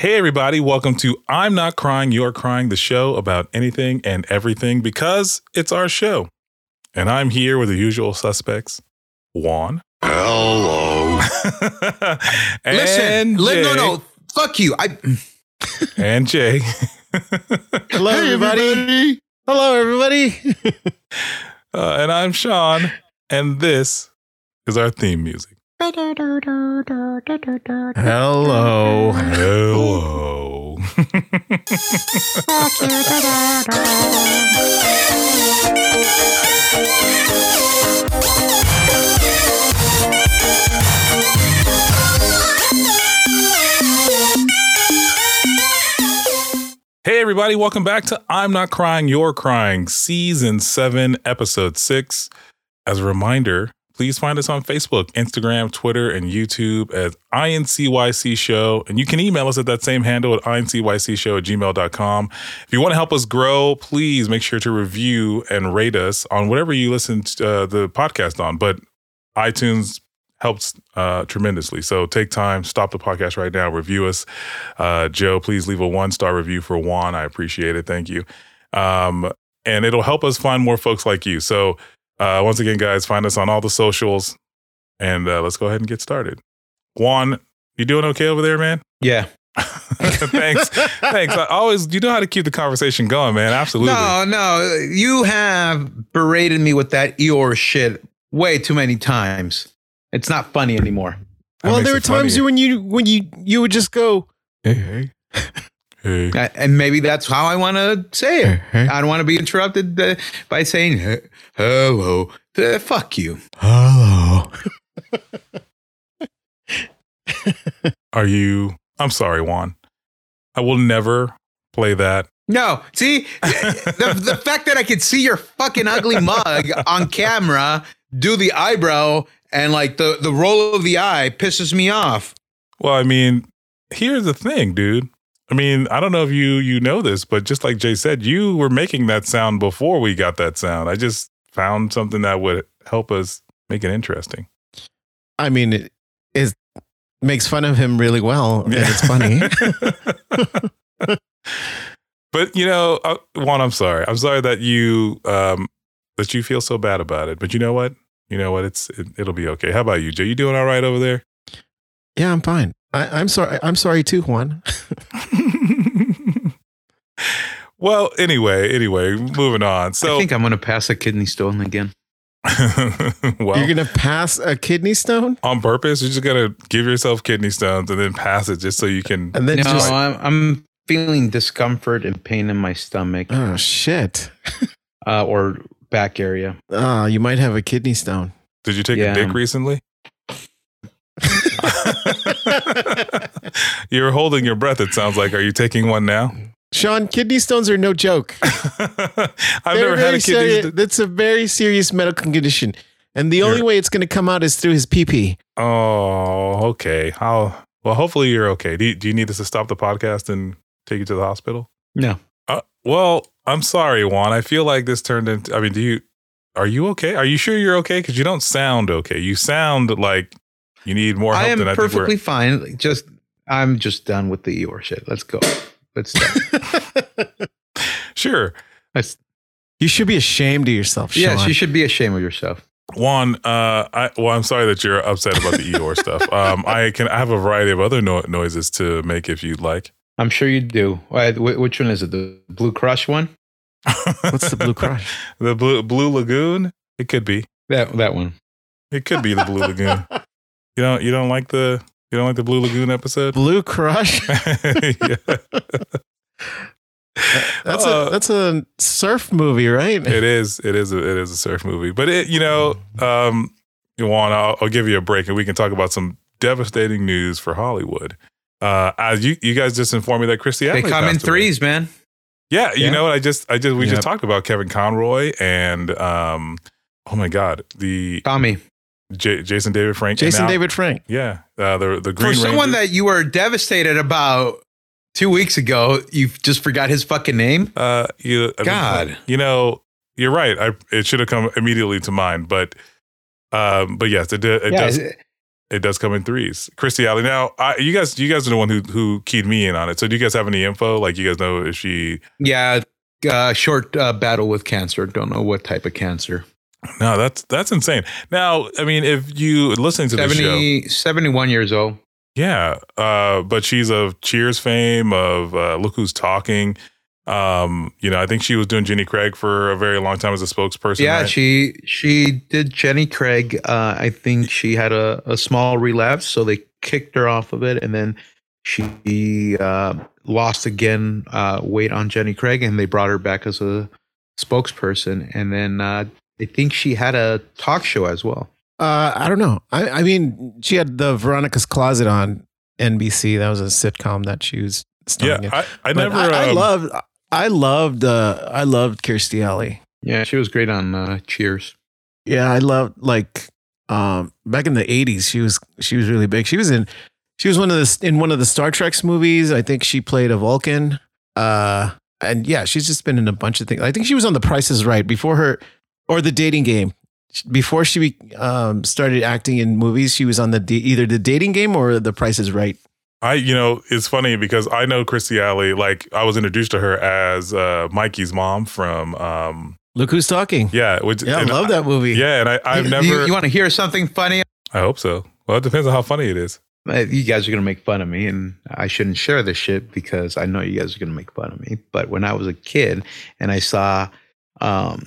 Hey, everybody, welcome to I'm Not Crying, You're Crying, the show about anything and everything because it's our show. And I'm here with the usual suspects Juan. Hello. and Listen, li- no, no, fuck you. I And Jay. Hello, everybody. Hello, everybody. Uh, and I'm Sean. And this is our theme music. Hello. Hello. Hey, everybody, welcome back to I'm Not Crying, You're Crying, Season 7, Episode 6. As a reminder, please find us on Facebook, Instagram, Twitter, and YouTube as INCYC Show. And you can email us at that same handle at INCYCShow at gmail.com. If you want to help us grow, please make sure to review and rate us on whatever you listen to uh, the podcast on. But iTunes helps uh, tremendously. So take time, stop the podcast right now, review us. Uh, Joe, please leave a one star review for Juan. I appreciate it. Thank you. Um, and it'll help us find more folks like you. So uh, once again, guys, find us on all the socials, and uh, let's go ahead and get started. Juan, you doing okay over there, man? yeah. thanks, thanks. I always, you know how to keep the conversation going, man. Absolutely. No, no, you have berated me with that Eeyore shit way too many times. It's not funny anymore. That well, there were it funny. times when you when you you would just go, hey, hey, Hey. Uh, And maybe that's how I want to say it. hey, I don't want to be interrupted uh, by saying hello. Uh, fuck you. hello. Are you? I'm sorry, Juan. I will never play that. No, see the, the fact that I could see your fucking ugly mug on camera do the eyebrow and like the the roll of the eye pisses me off. Well, I mean, here's the thing, dude. I mean, I don't know if you you know this, but just like Jay said, you were making that sound before we got that sound. I just found something that would help us make it interesting. I mean, it is makes fun of him really well, and it's funny. but you know, uh, Juan, I'm sorry. I'm sorry that you um that you feel so bad about it. But you know what? You know what? It's it, it'll be okay. How about you, Jay? You doing all right over there? yeah, I'm fine. I, I'm sorry. I'm sorry too, Juan. well, anyway, anyway, moving on. So I think I'm gonna pass a kidney stone again. well, You're gonna pass a kidney stone, on purpose, you're just gonna give yourself kidney stones and then pass it just so you can. and then no, just I'm, I'm feeling discomfort and pain in my stomach oh shit. uh, or back area. Oh, you might have a kidney stone. Did you take Yeah. a dick recently? You're holding your breath. It sounds like. Are you taking one now? Sean, kidney stones are no joke. I've They're never had a kidney. serious- st- That's a very serious medical condition, and the only Here. way it's going to come out is through his pee pee. oh, okay. How? Well, hopefully you're okay. Do you, do you need us to stop the podcast and take you to the hospital? No, Uh, well, I'm sorry, Juan. I feel like this turned into. I mean, do you? Are you okay? Are you sure you're okay? Because you don't sound okay. You sound like you need more help I am than I think we're. perfectly fine. Just I'm just done with the Eeyore shit. Let's go. Let's start. Sure, Let's, you should be ashamed of yourself, Sean. yes, you should be ashamed of yourself. Juan. Uh, I well, I'm sorry that you're upset about the Eeyore stuff. Um, I can. I have a variety of other no- noises to make if you'd like. I'm sure you do. Why- wh- Which one is it? The Blue Crush one? What's the blue crush? the blue Blue Lagoon? It could be. That that one. It could be the Blue Lagoon. You don't. You don't like the. You don't like the Blue Lagoon episode? Blue crush? yeah. That's Uh, a that's a surf movie, right? it is it is a, it is a surf movie but it you know um Juan, I'll, I'll give you a break and we can talk about some devastating news for hollywood uh as you you guys just informed me that christy They Alley come in passed away. threes, man. yeah you Yeah. know what i just i just we Yep. just talked about kevin conroy and um oh my god the Tommy. J- jason david frank Jason now- David Frank. yeah uh the the green For someone Ranger. that you were devastated about two weeks ago, you just forgot his fucking name. Uh, you, I mean, God. you know, you're right. I it should have come immediately to mind, but um, but yes, it, did- it yeah, does. it- it does come in threes. Christy Alley. Now, I, you guys, you guys are the one who who keyed me in on it. So, do you guys have any info? Like, you guys know if she? Yeah, uh, short uh, battle with cancer. Don't know what type of cancer. No, that's that's insane. Now, I mean, if you listening to the show, 70, 71 years old. yeah, uh, but she's of Cheers fame, of uh, Look Who's Talking. Um, you know, I think she was doing Jenny Craig for a very long time as a spokesperson. Yeah, right? she she did Jenny Craig. Uh, I think she had a, a small relapse, so they kicked her off of it, and then she uh, lost again uh, weight on Jenny Craig, and they brought her back as a spokesperson. And then uh, I think she had a talk show as well. Uh, I don't know. I, I mean, she had the Veronica's Closet on NBC. That was a sitcom that she was starring in. yeah. I, I never. I, I um, loved. I loved. Uh, I loved Kirstie Alley. Yeah, she was great on uh, Cheers. Yeah, I loved like um back in the eighties. She was she was really big. She was in she was one of the in one of the Star Trek's movies. I think she played a Vulcan. Uh, and yeah, she's just been in a bunch of things. I think she was on The Price Is Right before her, or The Dating Game. Before she um, started acting in movies, she was on the either The Dating Game or The Price Is Right. I, you know, it's funny because I know Christy Alley. Like, I was introduced to her as uh, Mikey's mom from, um, Look who's talking. yeah, which Yeah, I and love that movie. Yeah, and I, I've You- never. You, you want to hear something funny? I hope so. Well, it depends on how funny it is. Uh, You guys are gonna make fun of me, and I shouldn't share this shit because I know you guys are gonna make fun of me. But when I was a kid and I saw, um,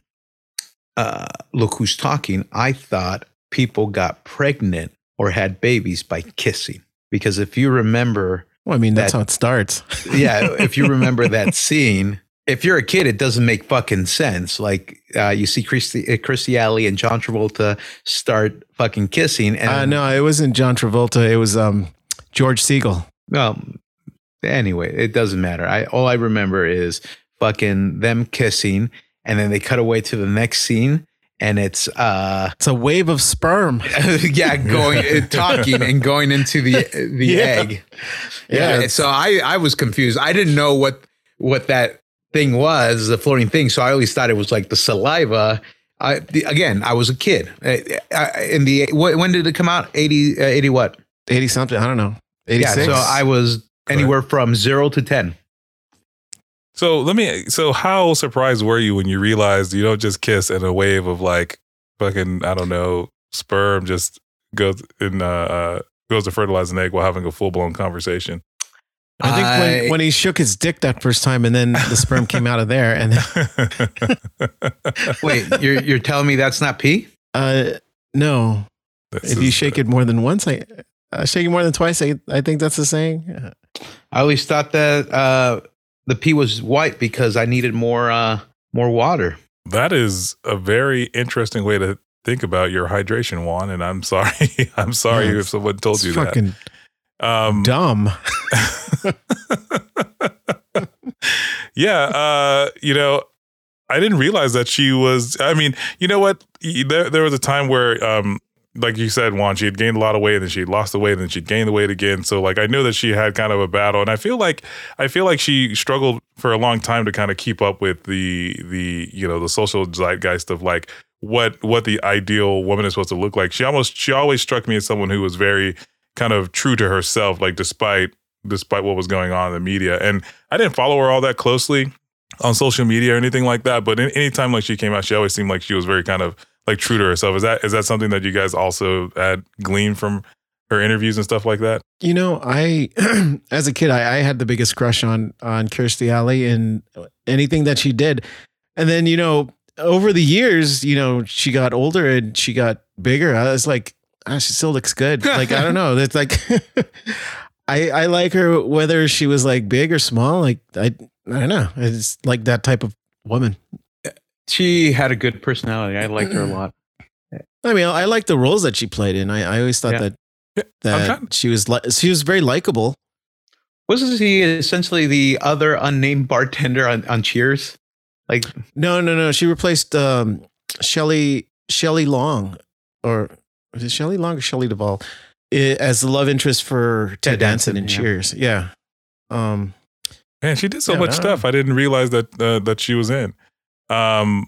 uh, look who's talking, I thought people got pregnant or had babies by kissing. Because if you remember, Well, I mean, that's That- how it starts. yeah, if you remember that scene, if you're a kid, it doesn't make fucking sense. Like uh, you see Christy, uh, Christy Alley and John Travolta start fucking kissing, and uh, no, it wasn't John Travolta. It was um, George Segal. Well, anyway, it doesn't matter. I all I remember is fucking them kissing, and then they cut away to the next scene, and it's uh It's a wave of sperm. yeah going uh, talking and going into the the Yeah. egg. Yeah, Yeah. so I I was confused. I didn't know what what that thing was, the floating thing. So I always thought it was like the saliva. I the, again, I was a kid. Uh, uh, In the wh- when did it come out? 80, uh, 80 what? 80 something. I don't know. Yeah. 86. So I was anywhere from zero to ten. So let me. So how surprised were you when you realized you don't just kiss and a wave of like fucking I don't know sperm just goes in uh, uh goes to fertilize an egg while having a full blown conversation. I think I- when, when he shook his dick that first time and then the sperm came out of there. And then Wait, you're you're telling me that's not pee? uh, no, This if you is- shake it more than once, I uh, shake it more than twice. I, I think that's the saying. I always thought that uh, the pee was white because I needed more uh, more water. that is a very interesting way to think about your hydration, Juan. And I'm sorry. I'm sorry Yeah, if someone told It's you that. fucking Um, dumb. yeah, uh, you know, I didn't realize that she was. I mean, you know what? There, there was a time where, um, like you said, Juan, she had gained a lot of weight, and then she lost the weight, and then she gained the weight again. So, like, I knew that she had kind of a battle, and I feel like, I feel like she struggled for a long time to kind of keep up with the, the, you know, the social zeitgeist of like what, what the ideal woman is supposed to look like. She almost, she always struck me as someone who was very kind of true to herself, like despite, despite what was going on in the media, and I didn't follow her all that closely on social media or anything like that. But anytime like she came out, she always seemed like she was very kind of like true to herself. Is that is that something that you guys also had gleaned from her interviews and stuff like that? You know, I as a kid, I, I had the biggest crush on on Kirstie Alley and anything that she did. And then, you know, over the years, you know, she got older and she got bigger. I was like, ah, she still looks good. Like, I don't know. It's like I I like her whether she was like big or small. Like I I don't know. It's like that type of woman. She had a good personality. I liked her a lot. I mean, I like the roles that she played in. I, I always thought Yeah. that that I'm she was li- she was very likable. Wasn't he essentially the other unnamed bartender on, on Cheers? Like, No, no, no. She replaced um, Shelley Shelley Long, or was it Shelley Long or Shelley Duvall, i- as the love interest for Ted, Ted Danson, in yeah. Cheers. Yeah. Um, Man, she did so Yeah, much I don't stuff. I didn't realize that uh, that she was in. Um,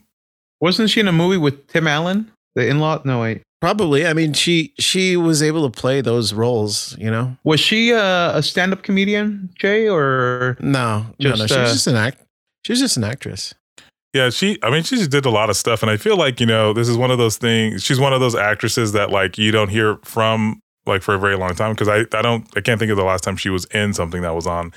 wasn't she in a movie with Tim Allen, the in law? No, wait. Probably. I mean, she she was able to play those roles. You know. Was she a, a stand-up comedian, Jay, or No, Just, no, no. She's uh, just an act. She's just an actress. Yeah, she. I mean, she just did a lot of stuff, and I feel like you know, this is one of those things. She's one of those actresses that like you don't hear from like for a very long time because I I don't I can't think of the last time she was in something that was on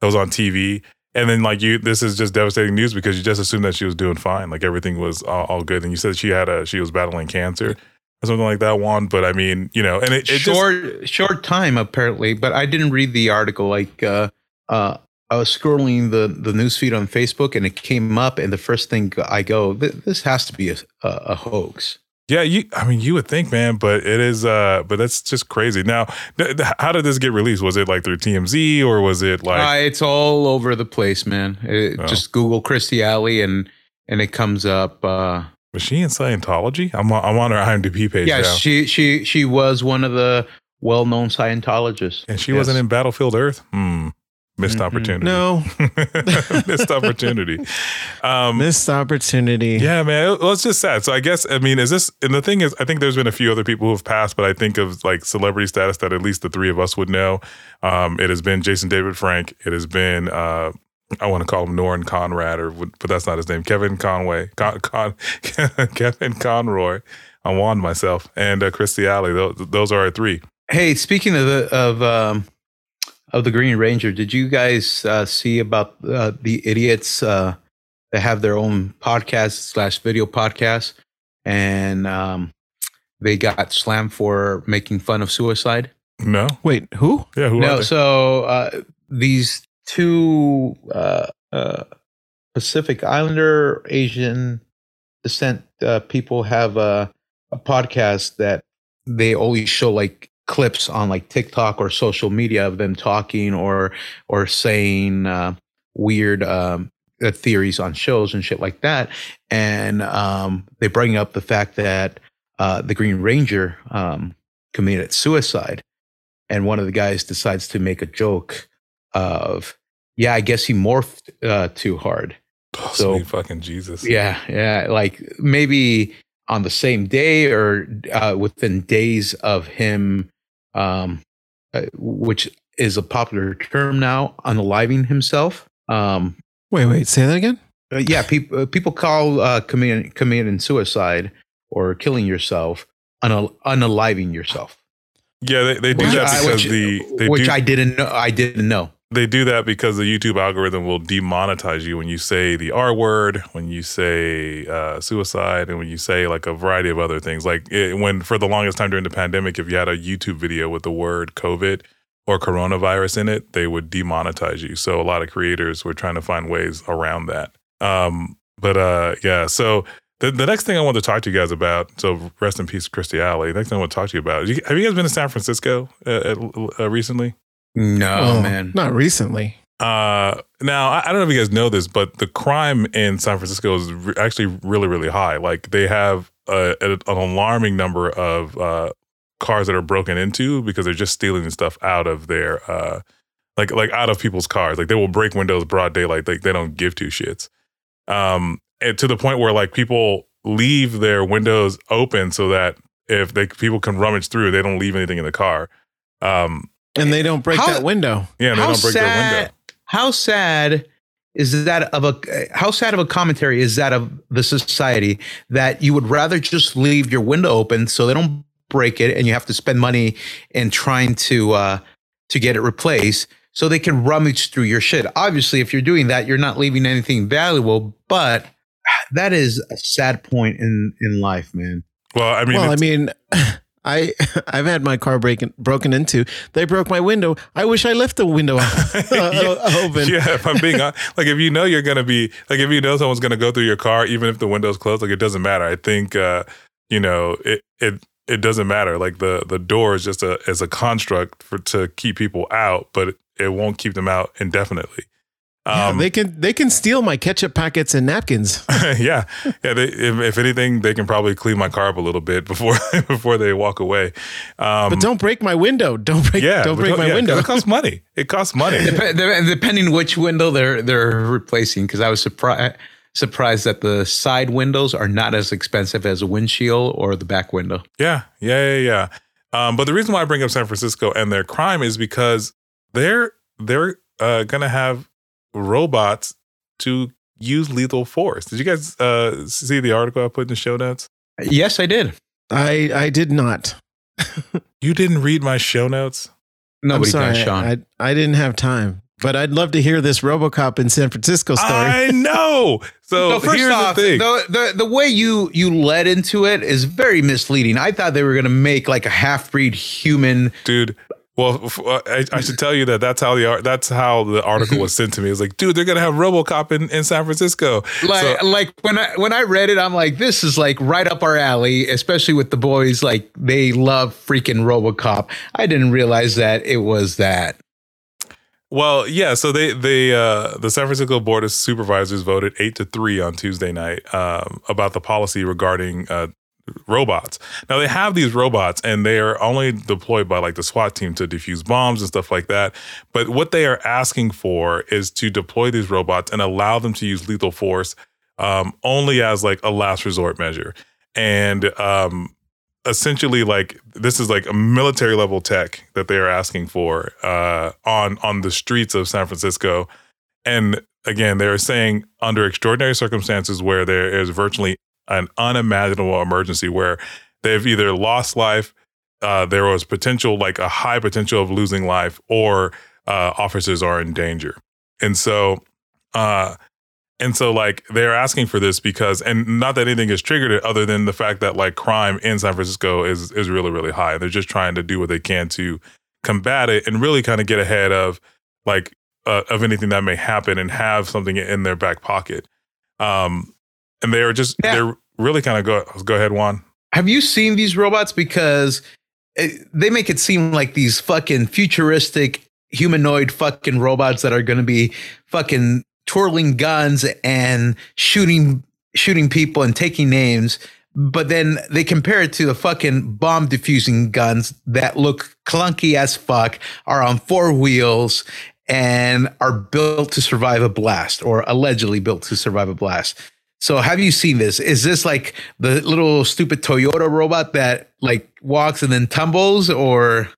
that was on TV. And then like you, this is just devastating news because you just assumed that she was doing fine, like everything was all, all good, and you said she had a she was battling cancer or something like that. One, but I mean, you know, and it, it just, short short time apparently? But I didn't read the article. Like, uh, uh, I was scrolling the the newsfeed on Facebook, and it came up, and the first thing I go, this has to be a, a, a hoax. Yeah, you. I mean, you would think, man, but it is. uh But that's just crazy. Now, th- th- how did this get released? Was it like through TMZ or was it like? uh, it's all over the place, man. It, Oh. Just Google Christy Alley, and and it comes up. Uh, was she in Scientology? I'm on, I'm on her IMDb page yes, now, she she she was one of the well known Scientologists, and she Yes. wasn't in Battlefield Earth. Hmm. Missed Mhm. opportunity. No, missed opportunity. Um, missed opportunity. Yeah, man. It, well, it's just sad. So I guess I mean, is this? And the thing is, I think there's been a few other people who have passed, but I think of like celebrity status that at least the three of us would know. Um, it has been Jason David Frank. It has been uh, I want to call him Norrin Conrad, or but that's not his name. Kevin Conway, Con, Con, Kevin Conroy. I wand myself and uh, Christy Alley. Those, those are our three. Hey, speaking of the of um, of the Green Ranger, did you guys uh, see about uh, the idiots uh, that have their own podcast slash video podcast, and um, they got slammed for making fun of suicide? No, Wait, who? yeah, who are no, they? so uh, these two uh, uh, Pacific Islander Asian descent uh, people have a, a podcast that they always show like clips on like TikTok or social media of them talking or or saying uh, weird um, uh, theories on shows and shit like that, and um, they bring up the fact that uh, the Green Ranger um, committed suicide and one of the guys decides to make a joke of, yeah, I guess he morphed uh, too hard. Oh, so- fucking Jesus. Yeah, yeah, like maybe on the same day or uh, within days of him, um, uh, which is a popular term now, unaliving himself. Um, Wait, wait. Say that again. uh, yeah, people uh, people call uh, committing committing suicide or killing yourself unal- unaliving yourself. Yeah, they, they do Which that I- because which, the they which do, I didn't know. I didn't know. They do that because the YouTube algorithm will demonetize you when you say the R word, when you say uh, suicide, and when you say like a variety of other things. Like it, when for the longest time during the pandemic, if you had a YouTube video with the word COVID or coronavirus in it, they would demonetize you. So a lot of creators were trying to find ways around that. Um, but uh, yeah, so. The, the next thing I want to talk to you guys about, so rest in peace, Christy Alley. The next thing I want to talk to you about, have you guys been to San Francisco uh, uh, recently? No, Oh, man. Not recently. Uh, now I, I don't know if you guys know this, but the crime in San Francisco is re- actually really, really high. Like they have a, a- an alarming number of uh, cars that are broken into because they're just stealing stuff out of their uh, like like out of people's cars. Like they will break windows broad daylight. Like they don't give two shits. Um, and to the point where like people leave their windows open so that if they people can rummage through, they don't leave anything in the car. Um, And they don't break How- that window. yeah, they don't break their sad- window. How sad is that of a how sad of a commentary is that of the society that you would rather just leave your window open so they don't break it and you have to spend money in trying to uh to get it replaced so they can rummage through your shit. Obviously, if you're doing that, you're not leaving anything valuable, but that is a sad point in in life, man. Well, I mean, well, I mean, I I've had my car breaking broken into. They broke my window. I wish I left the window open. Yeah, if I'm being like, if you know you're gonna be like, if you know someone's gonna go through your car, even if the window's closed, like it doesn't matter. I think uh, you know it it it doesn't matter. Like the the door is just a as a construct for to keep people out, but it won't keep them out indefinitely. Yeah, Um, they can they can steal my ketchup packets and napkins. yeah, yeah. They, if, if anything, they can probably clean my car up a little bit before before they walk away. Um, but don't break my window. Don't break yeah, don't but break my yeah, 'cause window. It costs money. It costs money. Dep- dep- depending which window they're they're replacing, because I was surprised surprised that the side windows are not as expensive as a windshield or the back window. Yeah, yeah, yeah, yeah. Um, but the reason why I bring up San Francisco and their crime is because they're they're uh, gonna have robots to use lethal force. Did you guys uh, see the article I put in the show notes? Yes, I did. I I did not. You didn't read my show notes. Nobody I'm sorry, does, Sean. I, I didn't have time, but I'd love to hear this RoboCop in San Francisco story. I know. So So first here's off, the thing. the, the the way you you led into it is very misleading. I thought they were going to make like a half breed human. dude. Well, uh, I, I should tell you that that's how the that's how the article was sent to me. It's like, dude, they're gonna have RoboCop in, in San Francisco. Like So- like when I when I read it, I'm like, this is like right up our alley, especially with the boys. Like they love freaking RoboCop. I didn't realize that it was that. Well, yeah. So they they uh, the San Francisco Board of Supervisors voted eight to three on Tuesday night um, about the policy regarding uh, robots. Now they have these robots, and they are only deployed by like the SWAT team to defuse bombs and stuff like that. But what they are asking for is to deploy these robots and allow them to use lethal force um, only as like a last resort measure. And um, essentially like this is like a military level tech that they are asking for uh, on on the streets of San Francisco, and again they are saying under extraordinary circumstances where there is virtually an unimaginable emergency where they've either lost life, uh, there was potential like a high potential of losing life, or uh, officers are in danger, and so. Uh, and so like they're asking for this because and not that anything has triggered it other than the fact that like crime in San Francisco is is really really high. They're just trying to do what they can to combat it and really kind of get ahead of like uh, of anything that may happen and have something in their back pocket. Um and they're just Yeah. they're really kind of go go ahead Juan. Have you seen these robots? Because it, they make it seem like these fucking futuristic humanoid fucking robots that are going to be fucking twirling guns and shooting shooting people and taking names. But then they compare it to the fucking bomb diffusing guns that look clunky as fuck, are on four wheels, and are built to survive a blast or allegedly built to survive a blast. So have you seen this? Is this like the little stupid Toyota robot that like walks and then tumbles or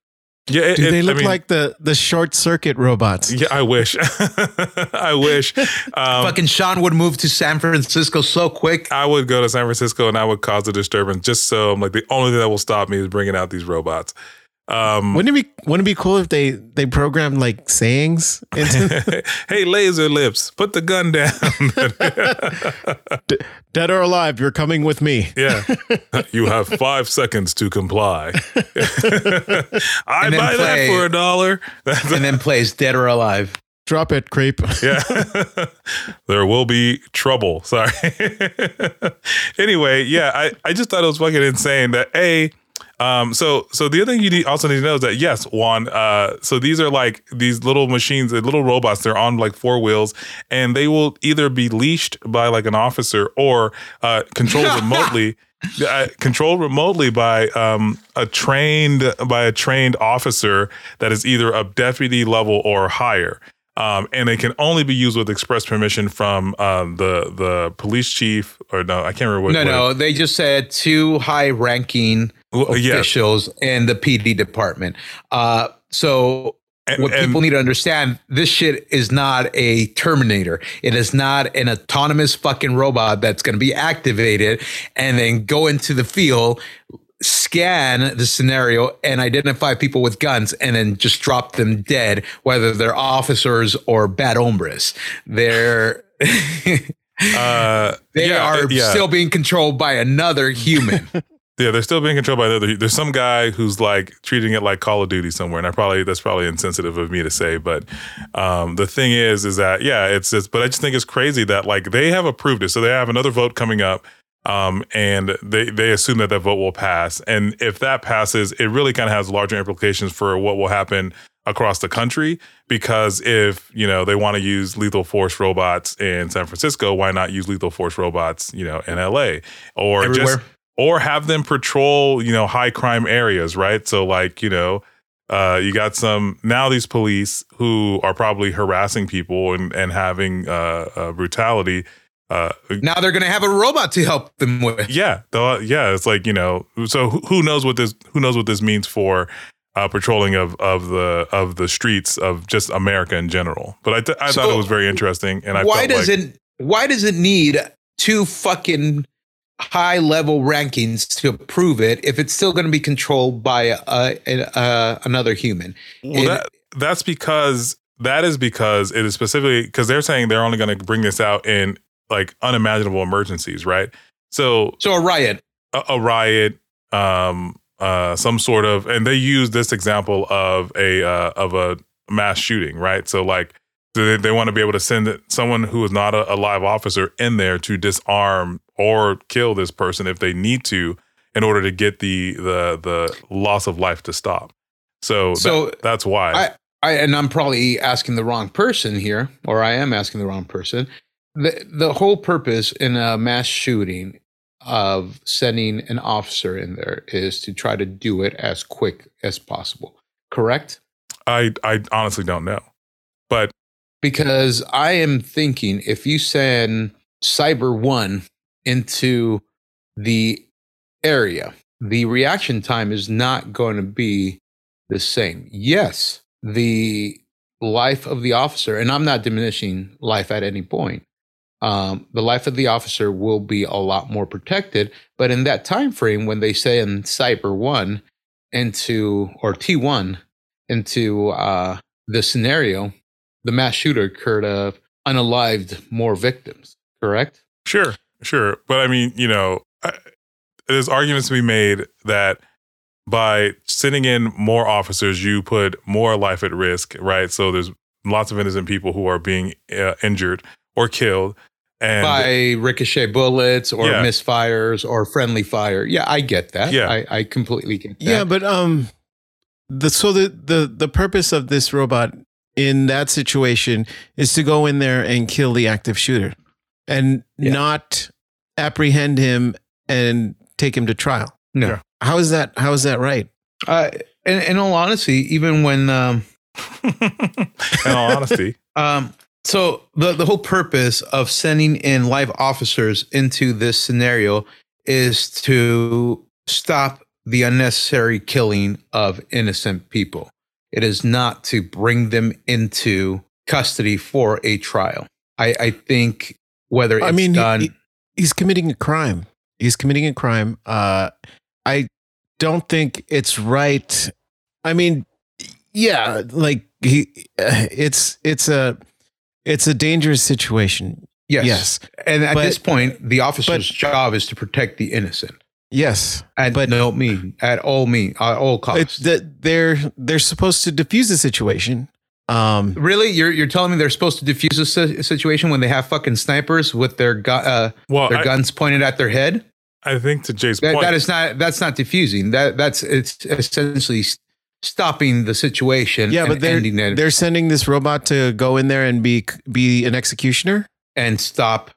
Yeah, it, Do it- they I look mean, like the the short circuit robots? Yeah, I wish. I wish. Um, fucking Sean would move to San Francisco so quick? I would go to San Francisco and I would cause a disturbance just so I'm like the only thing that will stop me is bringing out these robots. Um, Wouldn't it be wouldn't it be cool if they they programmed like sayings into hey, laser lips, put the gun down. dead or alive? You're coming with me. yeah, you have five seconds to comply. I And then buy that for a dollar. And then plays Dead or Alive. Drop it, creep. yeah, there will be trouble. Sorry. anyway, yeah, I, I just thought it was fucking insane that a. Um, so so the other thing you need, also need to know is that yes, Juan. Uh, so these are like these little machines, the little robots. They're on like four wheels, and they will either be leashed by like an officer or uh, controlled remotely. Uh, controlled remotely by um, a trained by a trained officer that is either a deputy level or higher um, and they can only be used with express permission from um, the the police chief or no, I can't remember what. No, what- no, they just said two high ranking Well, yeah, officials in the PD department. Uh, so and, what and- people need to understand this shit is not a terminator it is not an autonomous fucking robot that's going to be activated and then go into the field scan the scenario and identify people with guns and then just drop them dead whether they're officers or bad hombres they're uh, they yeah, are yeah. still being controlled by another human Yeah, they're still being controlled by another. There's some guy who's like treating it like Call of Duty somewhere, and I probably that's probably insensitive of me to say, but um, the thing is, is that yeah, it's it's. But I just think it's crazy that like they have approved it, so they have another vote coming up, um, and they they assume that that vote will pass, and if that passes, it really kind of has larger implications for what will happen across the country because if you know they want to use lethal force robots in San Francisco, why not use lethal force robots, you know, in LA or just everywhere or have them patrol, you know, high crime areas, right? So like, you know, uh, you got some now these police who are probably harassing people and and having uh, uh brutality uh, Now they're gonna have a robot to help them with. yeah, yeah. It's like you know. So who, who knows what this who knows what this means for uh, patrolling of of the of the streets of just America in general. But I th- I thought it was very interesting, and I why does like, it why does it need two fucking high level rankings to approve it if it's still going to be controlled by a, a, a, another human Well, And- that, that's because that is because it is specifically because they're saying they're only going to bring this out in like unimaginable emergencies, right? So so a riot a, a riot, um, uh, some sort of, and they use this example of a uh, of a mass shooting, right? So like they, they want to be able to send someone who is not a, a live officer in there to disarm or kill this person if they need to in order to get the the the loss of life to stop. So, So, that- that's why. I, I and I'm probably asking the wrong person here, or I am asking the wrong person. The the whole purpose in a mass shooting of sending an officer in there is to try to do it as quick as possible. Correct? I I honestly don't know, but Because I am thinking if you send Cyber One into the area, the reaction time is not going to be the same. Yes, the life of the officer, and I'm not diminishing life at any point. Um, the life of the officer will be a lot more protected, but in that time frame, when they say in Cyber One into or T One into uh, the scenario, the mass shooter could have unalived more victims. Correct? Sure, sure. But I mean, you know, I, there's arguments to be made that by sending in more officers, you put more life at risk, right? So there's lots of innocent people who are being uh, injured or killed. And by ricochet bullets or Yeah. misfires or friendly fire. Yeah, I get that. Yeah. I, I completely get that. Yeah, but um, the so the the the purpose of this robot in that situation is to go in there and kill the active shooter, and Yeah. not apprehend him and take him to trial. no. Yeah. How is that? How is that right? Uh, in, in all honesty, even when um, in all honesty, um, so the the whole purpose of sending in live officers into this scenario is to stop the unnecessary killing of innocent people. It is not to bring them into custody for a trial. I, I think whether it's I mean, he- done. he- he's committing a crime. He's committing a crime. Uh, I don't think it's right. I mean, yeah, like he, it's it's a it's a dangerous situation. yes. Yes, And at But- this point, the officer's job is to protect the innocent. yes. At But- no mean, at all mean, at all It's costs. that they're they're supposed to diffuse the situation. Um, really, you're you're telling me they're supposed to defuse a si- situation when they have fucking snipers with their gu- uh, well, their I, guns pointed at their head? I think to Jay's That, point, that is not that's not diffusing. That that's it's essentially stopping the situation. yeah, and but they're ending it they're sending this robot to go in there and be be an executioner. and stop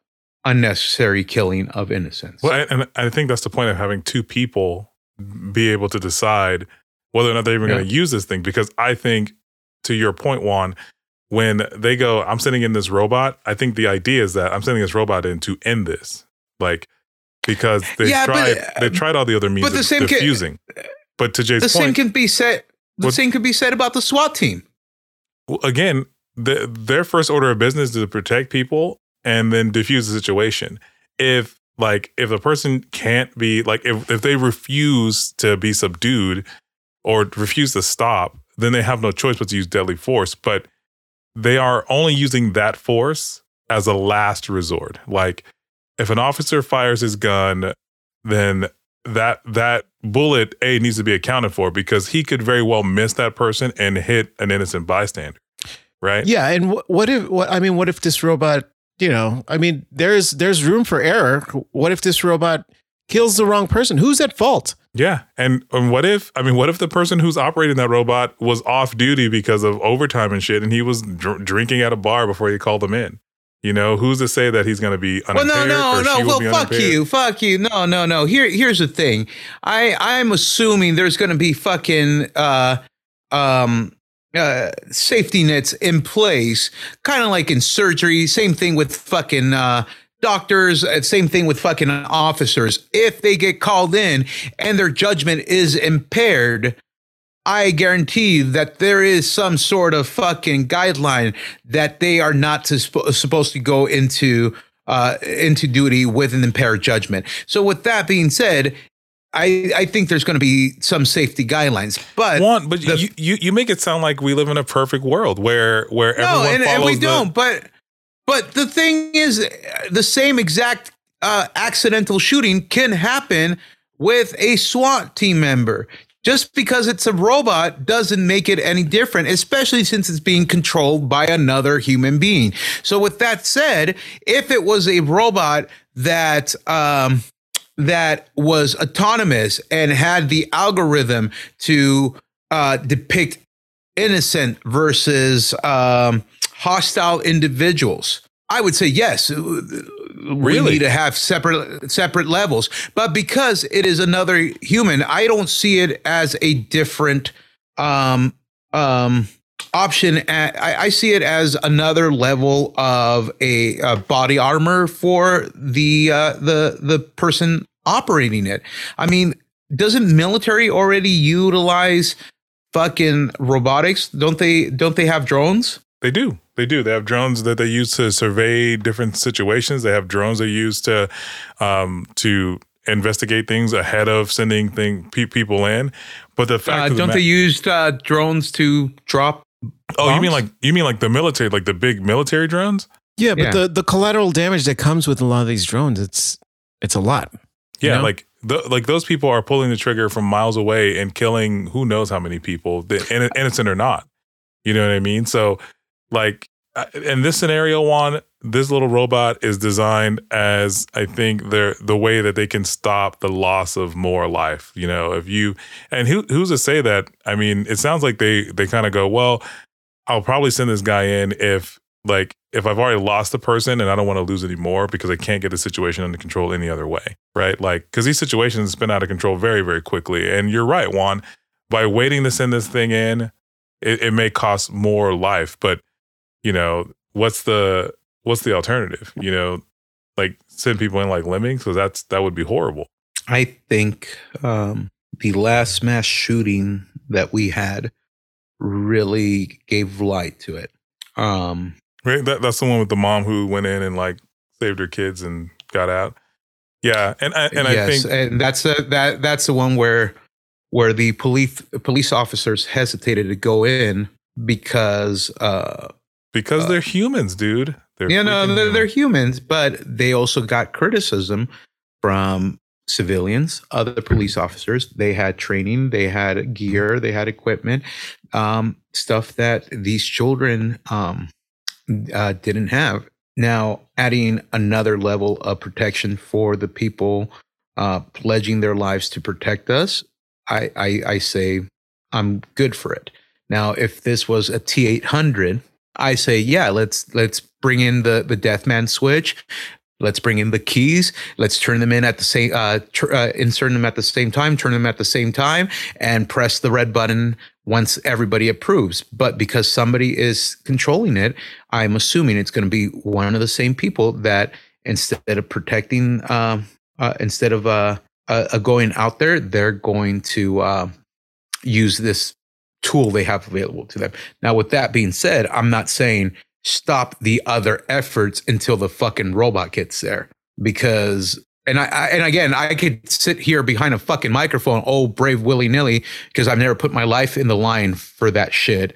unnecessary killing of innocents. Well, I- and I think that's the point of having two people be able to decide whether or not they're even going to use this thing. Because I think, to your point, Juan, when they go, I'm sending in this robot, I think the idea is that I'm sending this robot in to end this. Like, because they Yeah, tried uh, they tried all the other means but the of same ca- diffusing. but to Jay's the same can be said. The What- same could be said about the SWAT team. well, again, the, their first order of business is to protect people and then diffuse the situation. If like if the person can't be like if if they refuse to be subdued or refuse to stop, then they have no choice but to use deadly force. But they are only using that force as a last resort. Like if an officer fires his gun, then that that bullet a needs to be accounted for because he could very well miss that person and hit an innocent bystander right Yeah, and wh- what if what I mean, what if this robot, you know, I mean, there's there's room for error. What if this robot kills the wrong person? Who's at fault? Yeah and, and what if i mean what if the person who's operating that robot was off duty because of overtime and shit and he was dr- drinking at a bar before you called him in you know who's to say that he's going to be Well, unimpaired no, no, no. Well, fuck unimpaired? you, fuck you. No, no, no. Here, here's the thing. I, I'm assuming there's going to be fucking, uh, um, uh, safety nets in place, kind of like in surgery. Same thing with fucking uh, doctors, uh, same thing with fucking officers. If they get called in and their judgment is impaired, I guarantee that there is some sort of fucking guideline that they are not to, supposed to go into uh, into duty with an impaired judgment. So, with that being said, I, I think there's going to be some safety guidelines, but one, but the, you, you you make it sound like we live in a perfect world where where no, everyone and, follows and we the, don't. But but the thing is, the same exact uh, accidental shooting can happen with a SWAT team member. Just because it's a robot doesn't make it any different, especially since it's being controlled by another human being. So, with that said, if it was a robot that um, that was autonomous and had the algorithm to uh, depict innocent versus um, hostile individuals. I would say yes. We need to have separate separate levels, but because it is another human, I don't see it as a different um, um, option. I, I, see it as another level of a, a body armor for the uh, the the person operating it. I mean, doesn't military already utilize fucking robotics? Don't they? Don't they have drones? They do. They do. They have drones that they use to survey different situations. They have drones they use to um, to investigate things ahead of sending thing pe- people in. But the fact uh, don't the ma- they use uh, drones to drop? Oh, you mean like you mean like the military, like the big military drones? Yeah, but yeah. the the collateral damage that comes with a lot of these drones, it's it's a lot. Yeah, you know? like the, like those people are pulling the trigger from miles away and killing who knows how many people, innocent or not. You know what I mean? So like in this scenario, one this little robot is designed as I think they're the way that they can stop the loss of more life. You know, if you and who who's to say that? I mean, it sounds like they they kind of go, well, I'll probably send this guy in if like if I've already lost a person and I don't want to lose any more because I can't get the situation under control any other way, right? Like because these situations spin out of control very very quickly. And you're right, Juan. By waiting to send this thing in, it, it may cost more life, but you know, what's the what's the alternative? You know, like send people in like lemmings because that's that would be horrible. I think um, the last mass shooting that we had really gave light to it. Um, right, that, that's the one with the mom who went in and like saved her kids and got out. Yeah, and and yes, I think and that's the that that's the one where where the police police officers hesitated to go in because uh, because uh, they're humans, dude. They're you know, they're, they're humans, but they also got criticism from civilians, other police officers. They had training, they had gear, they had equipment, um, stuff that these children um, uh, didn't have. Now, adding another level of protection for the people uh, pledging their lives to protect us, I, I, I say I'm good for it. Now, if this was a T 800, I say, yeah, let's let's bring in the the Deathman switch. Let's bring in the keys. Let's turn them in at the same, uh, tr- uh, insert them at the same time, turn them at the same time, and press the red button once everybody approves. But because somebody is controlling it, I'm assuming it's going to be one of the same people that instead of protecting, uh, uh, instead of uh, uh, going out there, they're going to uh, use this tool they have available to them. Now, with that being said, I'm not saying stop the other efforts until the fucking robot gets there because and I, I, and again I could sit here behind a fucking microphone, oh brave willy nilly, because I've never put my life in the line for that shit.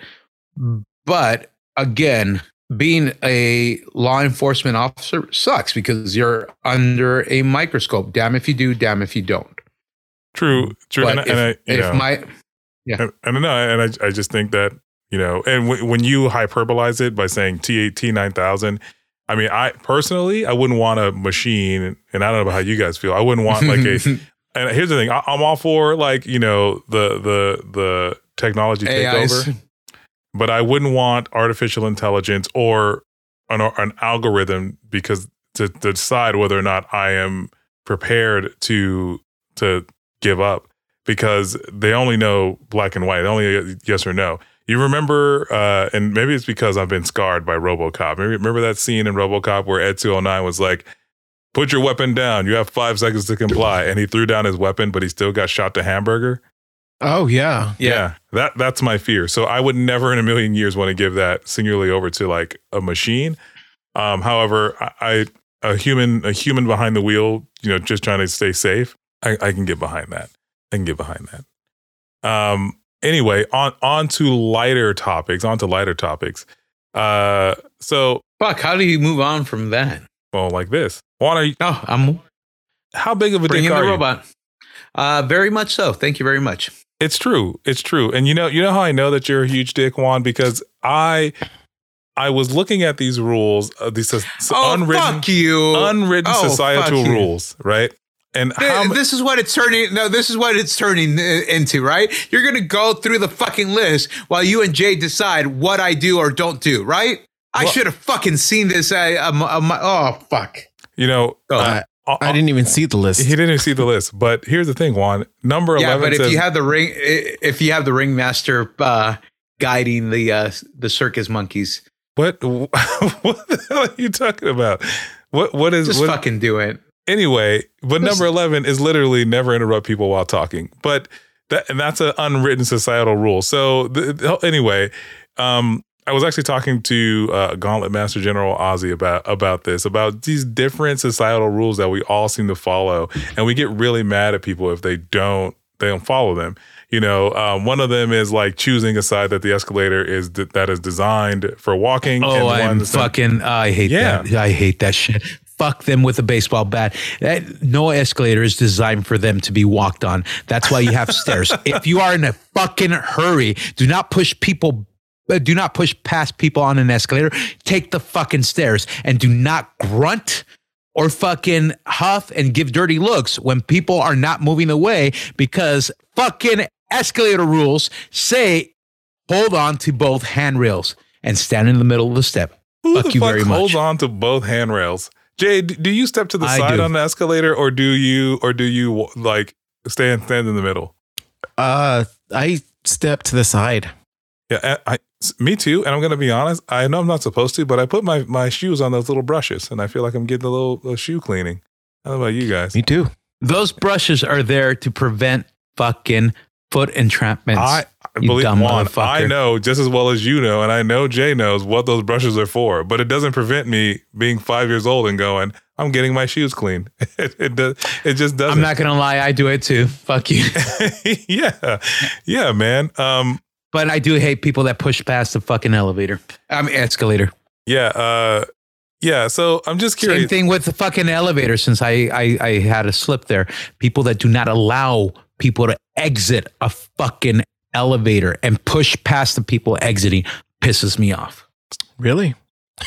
But again, being a law enforcement officer sucks because you're under a microscope. Damn if you do, damn if you don't. True, true. But and, if, and I, if know. my yeah. I don't know. And I, I just think that, you know, and w- when you hyperbolize it by saying T8, T9000, I mean, I personally, I wouldn't want a machine, and I don't know how you guys feel. I wouldn't want like a, and here's the thing I, am all for like, you know, the, the, the technology takeover, but I wouldn't want artificial intelligence or an, an algorithm because to, to decide whether or not I am prepared to, to give up because they only know black and white, only yes or no. You remember, uh, and maybe it's because I've been scarred by RoboCop. Maybe remember that scene in RoboCop where Ed 209 was like, put your weapon down. You have five seconds to comply. And he threw down his weapon, but he still got shot to hamburger. Oh yeah. Yeah. that that's my fear. So I would never in a million years want to give that singularly over to like a machine. Um, however, I, I a human a human behind the wheel, you know, just trying to stay safe, I, I can get behind that. I can get behind that. Um, anyway, on on to lighter topics. On to lighter topics. Uh, so Fuck, how do you move on from that? well, like this. Juan, are you, Oh, I'm how big of a dick the are you? robot. Uh, very much so. Thank you very much. It's true. It's true. And you know, you know how I know that you're a huge dick, Juan, because I I was looking at these rules, uh, these uh, Oh, unwritten you. unwritten Oh, societal you. rules, right? And how mu- this is what it's turning. No, this is what it's turning uh, into, right? You're gonna go through the fucking list while you and Jay decide what I do or don't do, right? I should have fucking seen this. Uh, um, um, oh fuck! you know, Oh. uh, uh, I didn't even see the list. he didn't see the list, but here's the thing, Juan. Number yeah, eleven but if says you have the ring, if you have the ringmaster uh, guiding the uh, the circus monkeys, what what the hell are you talking about? What what is just what, fucking do it. Anyway? But number eleven is literally never interrupt people while talking. But that and that's an unwritten societal rule. So the, the- anyway, um, I was actually talking to uh, Gauntlet Master General Ozzy about about this, about these different societal rules that we all seem to follow, and we get really mad at people if they don't they don't follow them. You know, um, one of them is like choosing a side that the escalator is that is designed for walking. Oh, I'm one that's- fucking. I hate Yeah. that. I hate that shit. Fuck them with a baseball bat. That, no escalator is designed for them to be walked on. That's why you have stairs. If you are in a fucking hurry, do not push people. uh, Do not push past people on an escalator. Take the fucking stairs and do not grunt or fucking huff and give dirty looks when people are not moving away because fucking escalator rules say hold on to both handrails and stand in the middle of the step. Who Fuck the you fuck very much. on to both handrails? Jay, do you step to the I side do. on the escalator, or do you, or do you like stand stand in the middle? Uh, I step to the side. Yeah, I, I- me too. And I'm gonna be honest. I know I'm not supposed to, but I put my my shoes on those little brushes, and I feel like I'm getting a little, little shoe cleaning. How about you guys? Me too. Those brushes are there to prevent fucking foot entrapments. I believe Juan. I know just as well as you know, and I know Jay knows what those brushes are for. But it doesn't prevent me being five years old and going, "I'm getting my shoes clean." It, it does. It just doesn't. I'm not gonna lie, I do it too. Fuck you. yeah, yeah, man. Um, but I do hate people that push past the fucking elevator. I'm mean escalator. yeah, uh, yeah. So I'm just curious. Same thing with the fucking elevator. Since I, I I had a slip there, people that do not allow people to exit a fucking elevator and push past the people exiting pisses me off. Really?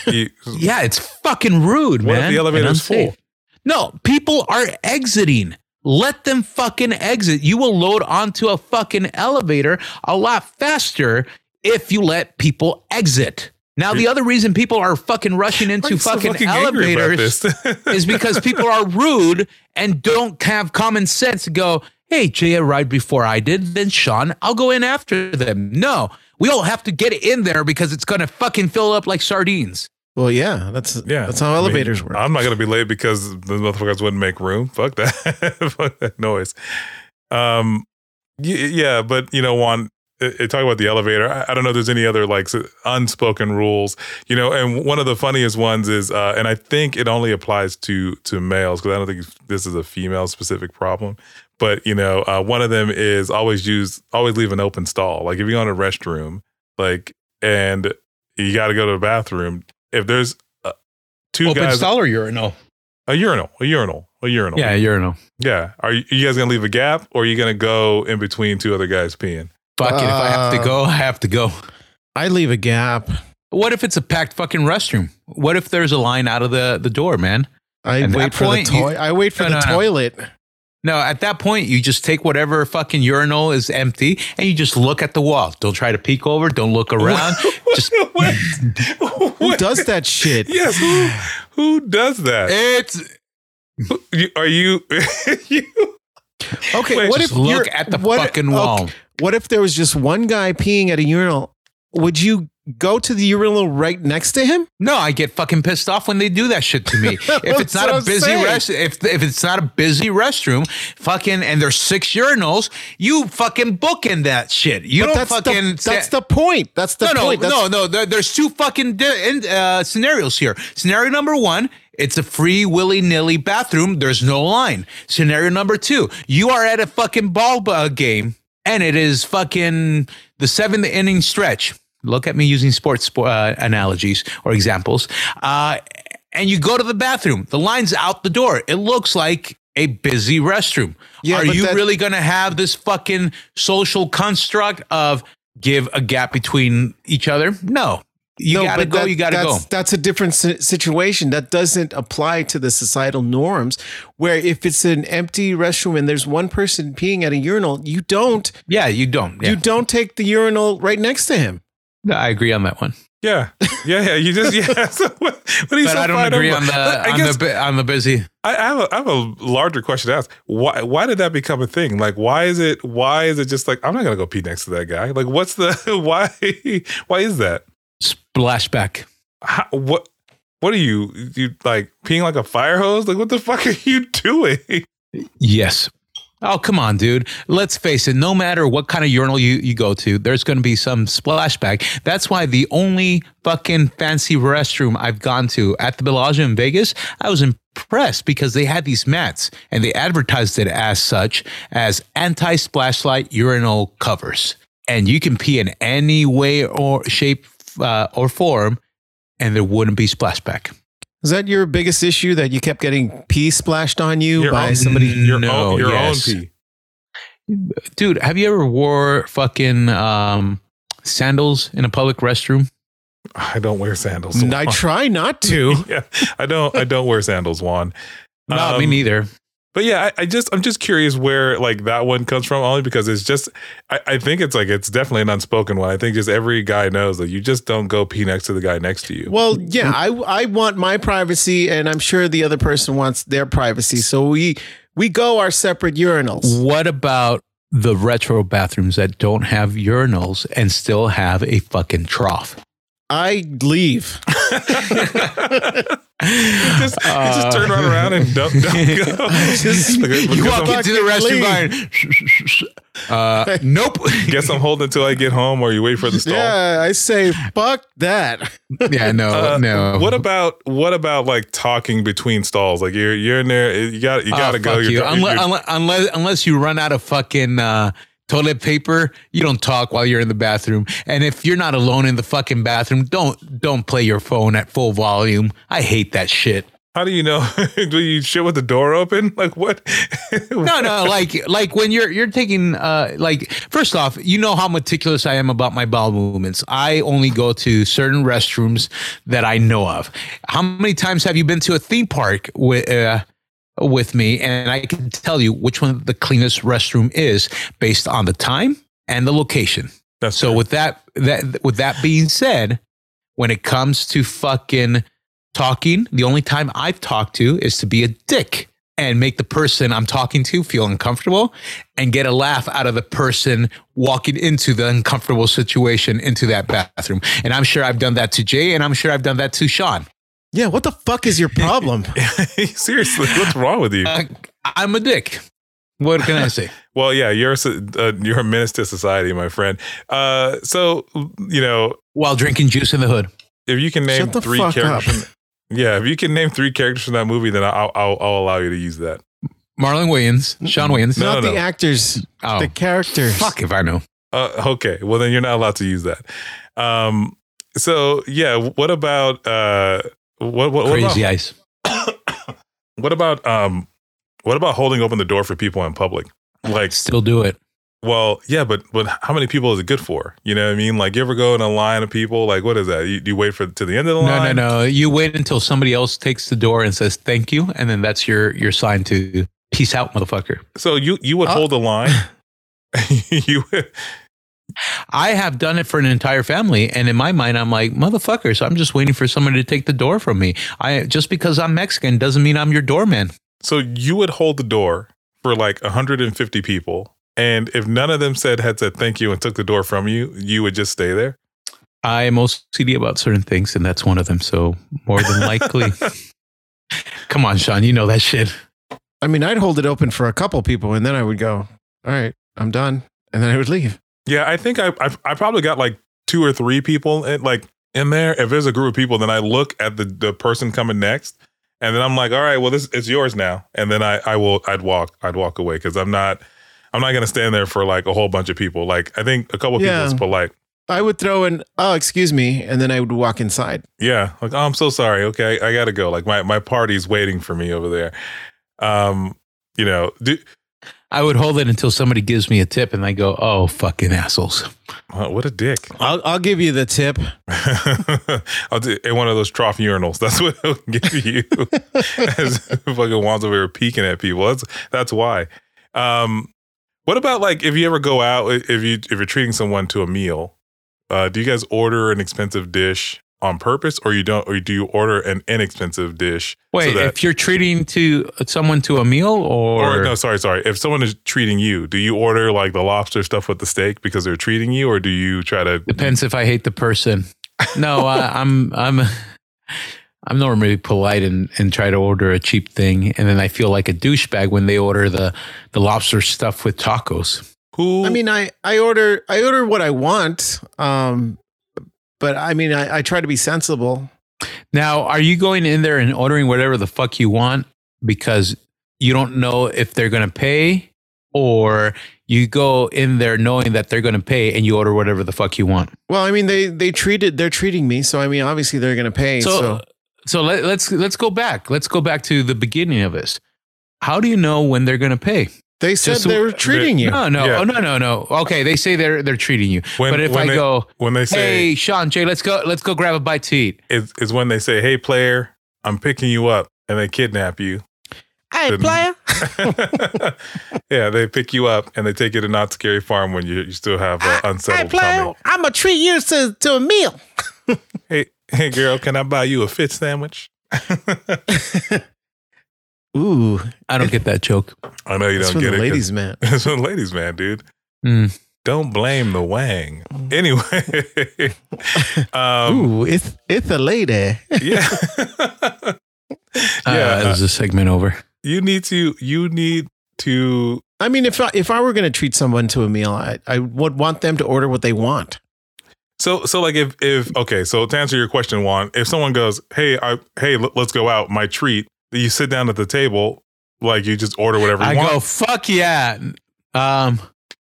You- Yeah, it's fucking rude, What if man. the and elevator's unsafe. full? No, people are exiting. Let them fucking exit. You will load onto a fucking elevator a lot faster if you let people exit. Now, the other reason people are fucking rushing into you so fucking, elevators is because people are rude and don't have common sense to go, hey, Jay arrived before I did, then Sean, I'll go in after them. No, we all have to get in there because it's going to fucking fill up like sardines. Well, yeah. That's yeah, That's how I mean, elevators work. I'm not gonna be late because the motherfuckers wouldn't make room. Fuck that. Fuck that noise. Um, y- yeah, but you know, Juan, uh, uh, talk about the elevator. I, I don't know if there's any other like unspoken rules, you know. And one of the funniest ones is, uh, and I think it only applies to to males because I don't think this is a female specific problem. But you know, uh, one of them is always use always leave an open stall. Like if you're in a restroom, like and you got to go to the bathroom. If there's uh, two Open guys, stall or urinal? a urinal, a urinal, a urinal. Yeah, urinal. yeah. Are you, you guys gonna leave a gap, or are you gonna go in between two other guys peeing? Fuck it. If I have to go, I have to go. I leave a gap. What if it's a packed fucking restroom? What if there's a line out of the, the door, man? I At that wait for point, the toilet. I wait for No, the no, no. toilet. No, at that point, you just take whatever fucking urinal is empty and you just look at the wall. Don't try to peek over. Don't look around. just What? Who does that shit? Yes. Who, who does that? it's Are you? you Okay, Wait, what just if look you're- at the what- fucking okay, what if there was just one guy peeing at a urinal? Would you go to the urinal right next to him? No, I get fucking pissed off when they do that shit to me. if it's not a I'm busy saying. rest, if if it's not a busy restroom, fucking, and there's six urinals, you fucking bookend that shit. You But don't that's fucking. the, that's the point. That's the no, no, point. That's, no, no. There, there's two fucking di- uh, scenarios here. Scenario number one. It's a free willy nilly bathroom. There's no line. Scenario number two. You are at a fucking ball uh, game and it is fucking the seventh inning stretch. Look at me using sports uh, analogies or examples. Uh, and you go to the bathroom. The line's out the door. It looks like a busy restroom. Yeah, Are you really going to have this fucking social construct of give a gap between each other? No. You No, gotta go. that- you gotta go. that's, That's a different situation. That doesn't apply to the societal norms. Where if it's an empty restroom and there's one person peeing at a urinal, you don't Yeah, you don't. Yeah. you don't take the urinal right next to him. I agree on that one. Yeah, yeah, yeah. You just yeah. So what, what you But so I don't agree over? on the I on guess the on the busy. I, I have a I have a larger question to ask. Why why did that become a thing? Like why is it why is it just like I'm not gonna go pee next to that guy? Like what's the why why is that? Splashback. How, what what are you you like peeing like a fire hose? Like what the fuck are you doing? Yes. Oh, come on, dude. Let's face it. No matter what kind of urinal you, you go to, there's going to be some splashback. That's why the only fucking fancy restroom I've gone to at the Bellagio in Vegas, I was impressed because they had these mats and they advertised it as such as anti splashlight urinal covers. And you can pee in any way or shape uh, or form, and there wouldn't be splashback. Is that your biggest issue that you kept getting pee splashed on you Your by own- somebody? Your No, own your yes. own pee. Dude, have you ever wore fucking um, sandals in a public restroom? I don't wear sandals. I try not to. yeah, I don't. I don't wear sandals, Juan. No, me Um, neither. But yeah, I, I just I'm just curious where like that one comes from, only because it's just I, I think it's like it's definitely an unspoken one. I think just every guy knows that you just don't go pee next to the guy next to you. Well, yeah, I I want my privacy, and I'm sure the other person wants their privacy. So we we go our separate urinals. What about the retro bathrooms that don't have urinals and still have a fucking trough? I leave. just, you just turn right around and don't, don't go. Just- you walk I'm- into the restroom uh, nope. Guess I'm holding until I get home, or you wait for the stall. Yeah, I say fuck that. yeah, no, Uh, no. What about what about like talking between stalls? Like you're you're in there, you got you Oh, got to go. You. you're- Unless, you're- unless, unless, unless you run out of fucking uh, toilet paper, you don't talk while you're in the bathroom. And if you're not alone in the fucking bathroom, don't don't play your phone at full volume. I hate that shit. how do you know? do you shit with the door open? Like what? No, no, like like when you're you're taking uh like first off, you know how meticulous I am about my bowel movements. I only go to certain restrooms that I know of. How many times have you been to a theme park with uh with me and I can tell you which one the cleanest restroom is based on the time and the location. That's So true. with that that with that being said, when it comes to fucking talking, the only time I've talked to is to be a dick and make the person I'm talking to feel uncomfortable and get a laugh out of the person walking into the uncomfortable situation into that bathroom. And I'm sure I've done that to Jay and I'm sure I've done that to Sean. Yeah, what the fuck is your problem? seriously, what's wrong with you? Uh, I'm a dick. What can I say? Well, yeah, you're a uh, you're a menace to society, my friend. Uh, so you know, While drinking juice in the hood. if you can name three characters, from, yeah, if you can name three characters from that movie, then I'll, I'll I'll allow you to use that. Marlon Wayans, Shawn Wayans. No, Not no. the actors, Oh, the characters. fuck if I know. Uh, okay, well then you're not allowed to use that. Um, so yeah, what about uh, what what, what Crazy about, Ice. what about um, what about holding open the door for people in public? Like, Still do it. well, yeah, but but how many people is it good for? You know what I mean? Like, you ever go in a line of people? Like, what is that? You, you wait for to the end of the No, line? no, no. No. You wait until somebody else takes the door and says thank you, and then that's your your sign to peace out, motherfucker. So you you would Uh, hold the line. you I have done it for an entire family, and in my mind, I'm like motherfucker. So I'm just waiting for someone to take the door from me. I just because I'm Mexican doesn't mean I'm your doorman. so you would hold the door for like 150 people, and if none of them said had said thank you and took the door from you, you would just stay there. I am OCD about certain things, and that's one of them. So more than likely, come on, Sean, you know that shit. I mean, I'd hold it open for a couple people, and then I would go, "All right, I'm done," and then I would leave. Yeah, I think I I, I probably got like two or three people in, like in there. If there's a group of people, then I look at the the person coming next, and then I'm like, all right, well this it's yours now, and then I I will I'd walk I'd walk away because I'm not I'm not gonna stand there for like a whole bunch of people. Like I think a couple Yeah. people is polite. I would throw in, "Oh, excuse me," and then I would walk inside. Yeah, like oh, I'm so sorry. Okay, I gotta go. Like my my party's waiting for me over there. Um, you know, do, I would hold it until somebody gives me a tip, and I go, "Oh, fucking assholes." oh, what a dick. I'll I'll give you the tip. I'll do in one of those trough urinals. That's what I'll give you. As fucking Juan's over here peeking at people. That's that's why. Um, what about like if you ever go out if you if you're treating someone to a meal, uh, do you guys order an expensive dish on purpose, or you don't, or do you order an inexpensive dish? Wait, so that, if you're treating to someone to a meal, or, or no, sorry, sorry. If someone is treating you, do you order like the lobster stuff with the steak because they're treating you, or do you try to? depends if I hate the person. No, I, I'm I'm I'm normally polite and, and try to order a cheap thing, and then I feel like a douchebag when they order the the lobster stuff with tacos. Who? I mean, I I order I order what I want. Um, but I mean, I, I try to be sensible. Now, are you going in there and ordering whatever the fuck you want because you don't know if they're going to pay, or you go in there knowing that they're going to pay and you order whatever the fuck you want? Well, I mean, they they treated they're treating me, so I mean, obviously they're going to pay. So, So, so, let, let's let's go back. Let's go back to the beginning of this. How do you know when they're going to pay? They said just- they were treating you. No, no, Yeah. oh, no, no, no. Okay, they say they're they're treating you. When- but if when I they- go, when they say hey, Sean, Jay, let's go, let's go grab a bite to eat. is is when they say, "Hey, player, I'm picking you up," and they kidnap you. Hey, Didn't- player. yeah, they pick you up and they take you to Knott's Scary Farm when you, you still have uh, unsettled tummy. I'm gonna treat you to, to a meal. Hey, hey, girl, can I buy you a fit sandwich? Ooh, I don't get that joke. I know you that's don't from get the it. 'cause- ladies, man. It's from the ladies, man, dude. Mm. Don't blame the wang. Anyway, um, Ooh, it's it's a lady. yeah, Uh, yeah. is this segment over? you need to. You need to. I mean, if I, if I were going to treat someone to a meal, I, I would want them to order what they want. So, so like if if okay, so to answer your question, Juan, if someone goes, "Hey, I hey, let, us go out, my treat," you sit down at the table, like you just order whatever you I want. go, fuck yeah. Um,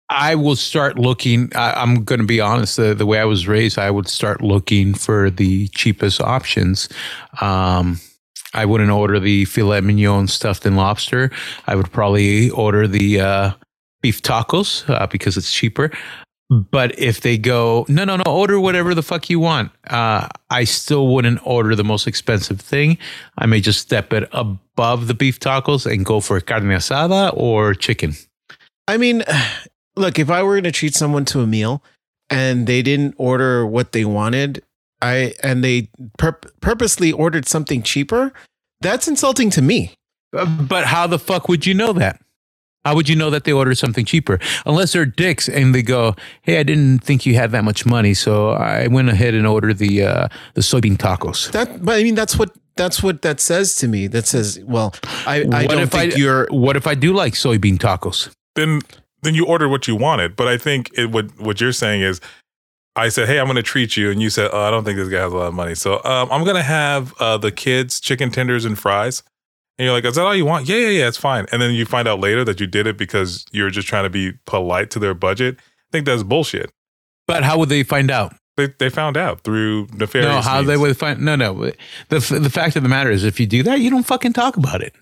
I will start looking. I, I'm going to be honest. The, the way I was raised, I would start looking for the cheapest options. Um, I wouldn't order the filet mignon stuffed in lobster. I would probably order the uh, beef tacos uh, because it's cheaper. But if they go, no, no, no, order whatever the fuck you want, uh, I still wouldn't order the most expensive thing. I may just step it above the beef tacos and go for carne asada or chicken. I mean, look, if I were going to treat someone to a meal and they didn't order what they wanted, I and they pur- purposely ordered something cheaper, that's insulting to me. Uh, But how the fuck would you know that? How would you know that they ordered something cheaper? Unless they're dicks and they go, "Hey, I didn't think you had that much money, so I went ahead and ordered the uh, the soybean tacos." That, but I mean, that's what that's what that says to me. That says, well, I, I What don't if think I- you're. What if I do like soybean tacos? then then you ordered what you wanted. But I think it what what you're saying is, I said, "Hey, I'm going to treat you," and you said, "Oh, I don't think this guy has a lot of money, so um, I'm going to have uh, the kids chicken tenders and fries." And you're like, "Is that all you want?" Yeah, yeah, yeah, it's fine. And then you find out later that you did it because you're just trying to be polite to their budget. I think that's bullshit. But how would they find out? They they found out through nefarious. no, how means. they would find? No, no. The the fact of the matter is, if you do that, you don't fucking talk about it.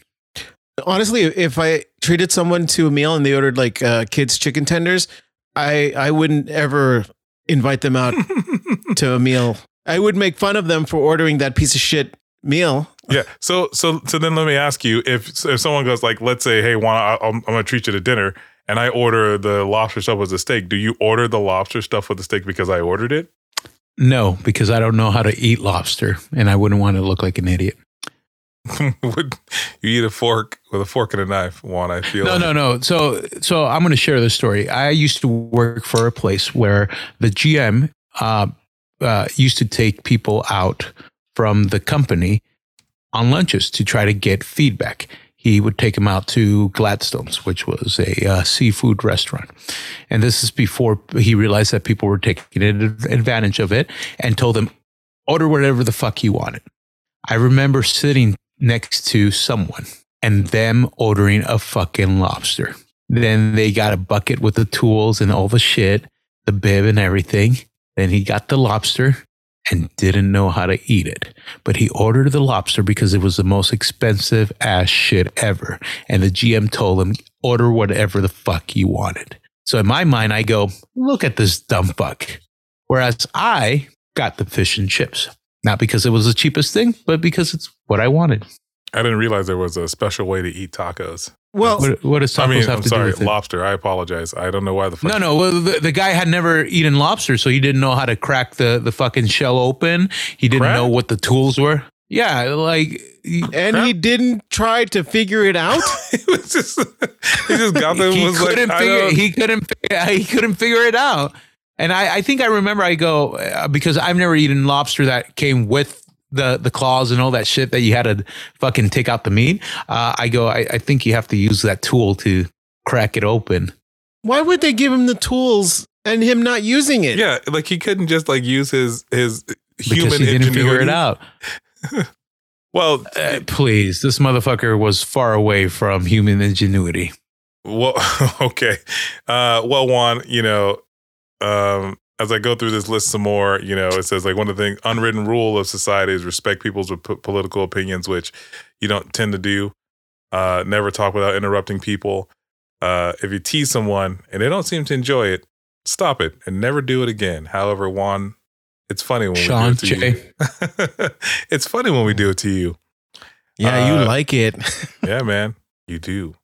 Honestly, if I treated someone to a meal and they ordered like uh, kids chicken tenders, I I wouldn't ever invite them out to a meal. I would make fun of them for ordering that piece of shit meal. Yeah. So so so then let me ask you if if someone goes like, let's say, hey, Juan, I, I'm, I'm gonna treat you to dinner, and I order the lobster stuff with the steak. Do you order the lobster stuff with the steak because I ordered it? No, because I don't know how to eat lobster, and I wouldn't want to look like an idiot. Would you eat a fork with a fork and a knife, Juan? I feel No, like. no, no. So, so I'm going to share this story. I used to work for a place where the GM uh, uh, used to take people out from the company on lunches to try to get feedback. He would take them out to Gladstone's, which was a uh, seafood restaurant. And this is before he realized that people were taking advantage of it and told them, order whatever the fuck you wanted. I remember sitting next to someone and them ordering a fucking lobster. Then they got a bucket with the tools and all the shit, the bib and everything. Then he got the lobster and didn't know how to eat it. But he ordered the lobster because it was the most expensive ass shit ever. And the GM told him, order whatever the fuck you wanted. So in my mind, I go, look at this dumb fuck. Whereas I got the fish and chips, not because it was the cheapest thing, but because it's what I wanted. I didn't realize there was a special way to eat tacos. Well, What, what does tacos I mean, have I'm to sorry, do with it? lobster. I apologize. I don't know why the fuck. No, no. Well, the, the guy had never eaten lobster, so he didn't know how to crack the, the fucking shell open. He didn't Crack? know what the tools were. Yeah, like he, and he didn't try to figure it out. he was just he just got there he was couldn't I figure he couldn't he couldn't figure it out. And I, I think I remember I go uh, because I've never eaten lobster that came with the the claws and all that shit that you had to fucking take out the meat. Uh, I go I, I think you have to use that tool to crack it open. Why would they give him the tools and him not using it? yeah, like he couldn't just like use his his human because he didn't figure it out. Well, Uh, please, this motherfucker was far away from human ingenuity. Well, okay. Uh, well, Juan, you know, um, as I go through this list some more, you know, it says like one of the things, unwritten rule of society is respect people's p- political opinions, which you don't tend to do. Uh, never talk without interrupting people. Uh, if you tease someone and they don't seem to enjoy it, stop it and never do it again. However, Juan, it's funny when Sean we do it to Jay. you. it's funny when we do it to you. Yeah, you Uh, like it. Yeah, man, you do.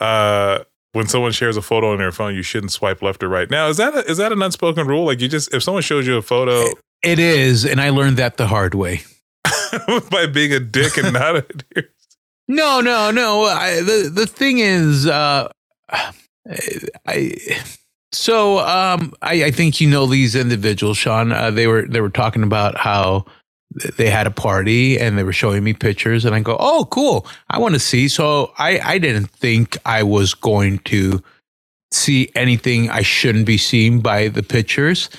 Uh, when someone shares a photo on their phone, you shouldn't swipe left or right. Now, is that a, is that an unspoken rule? Like you just if someone shows you a photo It is, and I learned that the hard way. by being a dick and not a No, no, no. I, the the thing is, uh, I so um, I, I think you know these individuals, Sean. Uh, they were they were talking about how they had a party and they were showing me pictures, and I go, "Oh, cool! I want to see." So I I didn't think I was going to see anything I shouldn't be seeing by the pictures.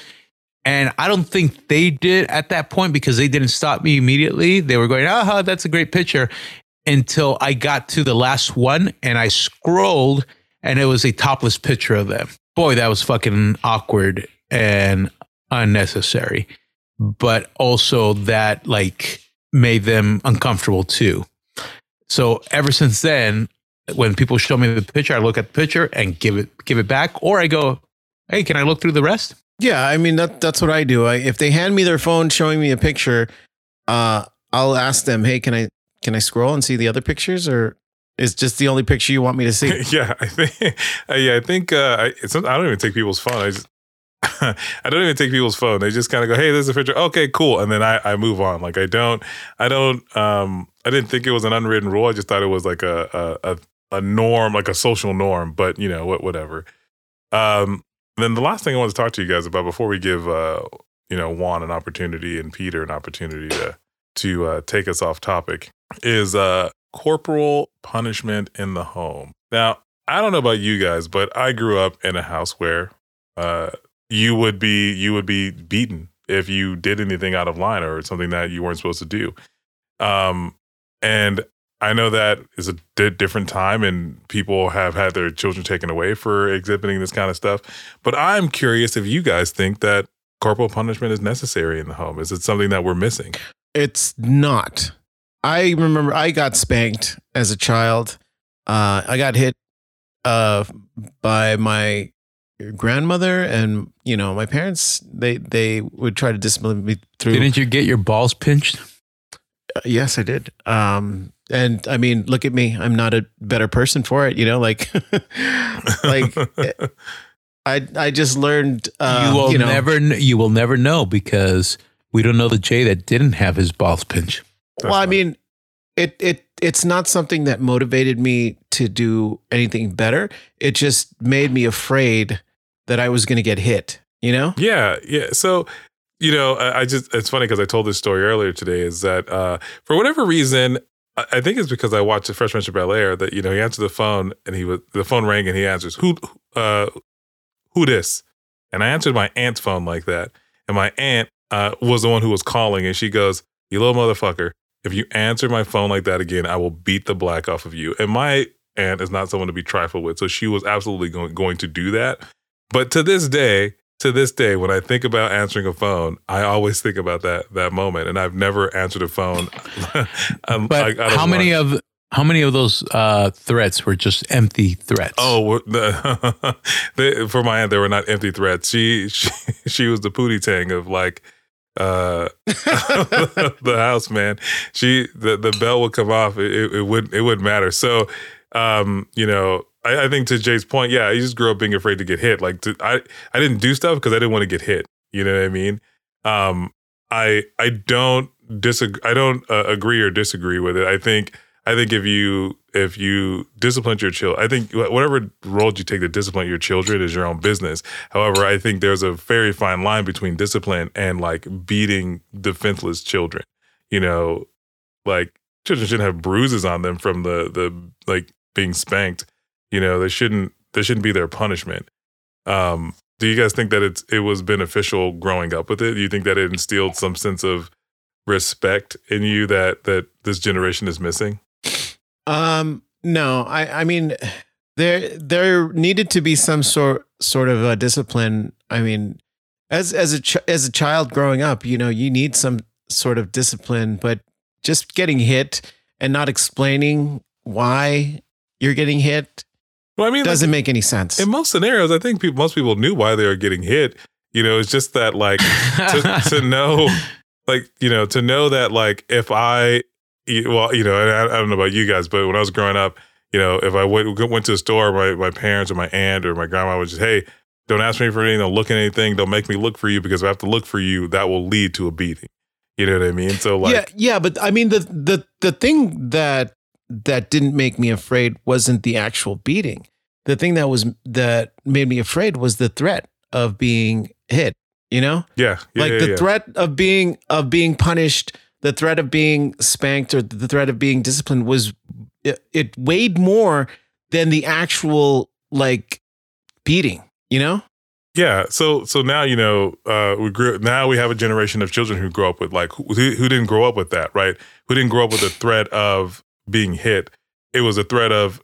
And I don't think they did at that point because they didn't stop me immediately. They were going, "Oh, that's a great picture." until I got to the last one and I scrolled and it was a topless picture of them. Boy, that was fucking awkward and unnecessary. But also that like made them uncomfortable too. So ever since then, when people show me the picture, I look at the picture and give it give it back, or I go, "Hey, can I look through the rest?" Yeah, I mean that that's what I do. I, if they hand me their phone showing me a picture, uh, I'll ask them, "Hey, can I can I scroll and see the other pictures, or is just the only picture you want me to see?" yeah, I think yeah, I think uh, I, it's, I don't even take people's phone. I just I don't even take people's phone. They just kind of go, "Hey, there's a picture. Okay, cool," and then I, I move on. Like I don't I don't um I didn't think it was an unwritten rule. I just thought it was like a a a, norm, like a social norm. But you know what, whatever. Um, then the last thing I want to talk to you guys about before we give uh you know Juan an opportunity and Peter an opportunity to to uh, take us off topic is uh corporal punishment in the home. Now, I don't know about you guys, but I grew up in a house where uh you would be you would be beaten if you did anything out of line or something that you weren't supposed to do. Um and I know that is a different time and people have had their children taken away for exhibiting this kind of stuff. But I'm curious if you guys think that corporal punishment is necessary in the home. Is it something that we're missing? It's not. I remember I got spanked as a child. Uh, I got hit uh, by my grandmother and you know my parents. They they would try to discipline me through. Didn't you get your balls pinched? Uh, yes, I did. Um, and I mean, look at me. I'm not a better person for it. You know, like like I I just learned. Uh, you will you know, never you will never know because we don't know the Jay that didn't have his balls pinched. well, I mean, it it it's not something that motivated me to do anything better. It just made me afraid that I was going to get hit. You know? Yeah, yeah. So you know, I, I just it's funny because I told this story earlier today. Is that uh, for whatever reason, I, think it's because I watched the Fresh Prince of Bel Air that you know he answered the phone and he was the phone rang and he answers who uh, who this, and I answered my aunt's phone like that, and my aunt uh, was the one who was calling, and she goes, "You little motherfucker." If you answer my phone like that again, I will beat the black off of you. And my aunt is not someone to be trifled with. So she was absolutely going, going to do that. But to this day, to this day, when I think about answering a phone, I always think about that that moment. And I've never answered a phone. Um, but how many of how many of those uh, threats were just empty threats? Oh, they, for my aunt, they were not empty threats. She she, she was the pootie tang of like uh the house man she the the bell would come off it, it, would it wouldn't matter so um you know I, I, think to jay's point yeah i just grew up being afraid to get hit like to, i i didn't do stuff because i didn't want to get hit you know what i mean um i i don't disagree i don't uh, agree or disagree with it i think I think if you if you discipline your child, I think whatever role you take to discipline your children is your own business. However, I think there's a very fine line between discipline and like beating defenseless children. You know, like children shouldn't have bruises on them from the the like being spanked. You know, they shouldn't they shouldn't be their punishment. Um, do you guys think that it's it was beneficial growing up with it? Do you think that it instilled some sense of respect in you that that this generation is missing? Um, no, I, I mean, there, there needed to be some sort, sort of a discipline. I mean, as, as a, ch- as a child growing up, you know, you need some sort of discipline, but just getting hit and not explaining why you're getting hit. Well, I mean, doesn't like, make any sense. In most scenarios, I think people, most people knew why they were getting hit. You know, it's just that like to, to know, like you know, to know that like if I well, you know, I, I, don't know about you guys, but when I was growing up, you know, if I went, went to a store, my, my parents or my aunt or my grandma would just, hey, don't ask me for anything, don't look at anything, don't make me look for you because if I have to look for you, that will lead to a beating. You know what I mean? So like Yeah, yeah, but I mean the the the thing that that didn't make me afraid wasn't the actual beating. The thing that was that made me afraid was the threat of being hit, you know? Yeah. yeah like yeah, the yeah. threat of being of being punished the threat of being spanked or the threat of being disciplined was it, it weighed more than the actual like beating, you know? Yeah. So so now you know uh, we grew. Now we have a generation of children who grow up with like who, who didn't grow up with that, right? Who didn't grow up with the threat of being hit. It was a threat of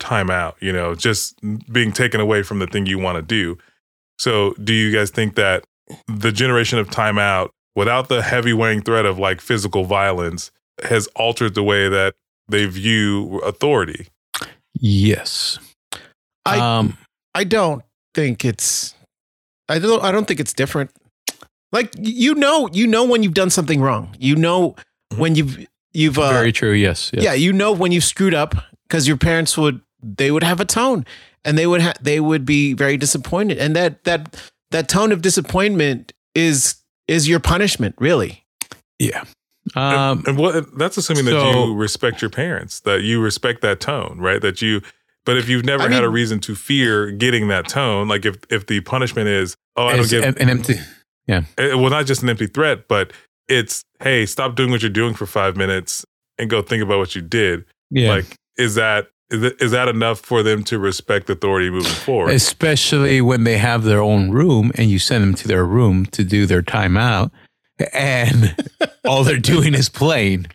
timeout. You know, just being taken away from the thing you want to do. So, do you guys think that the generation of timeout without the heavy weighing threat of like physical violence has altered the way that they view authority. Yes. I um I don't think it's I don't I don't think it's different. Like you know, you know when you've done something wrong. You know mm-hmm. when you've you've uh, very true. Yes, yes. Yeah, you know when you've screwed up because your parents would they would have a tone and they would ha- they would be very disappointed and that that that tone of disappointment is is your punishment, really. Yeah. Um, and, and what that's assuming so, that you respect your parents, that you respect that tone, right? That you, but if you've never I had mean, a reason to fear getting that tone, like if if the punishment is, oh, I don't get an empty, yeah, it, well, not just an empty threat, but it's, hey, stop doing what you're doing for five minutes and go think about what you did. Yeah, like is that is that enough for them to respect authority moving forward? Especially when they have their own room and you send them to their room to do their timeout, and all they're doing is playing.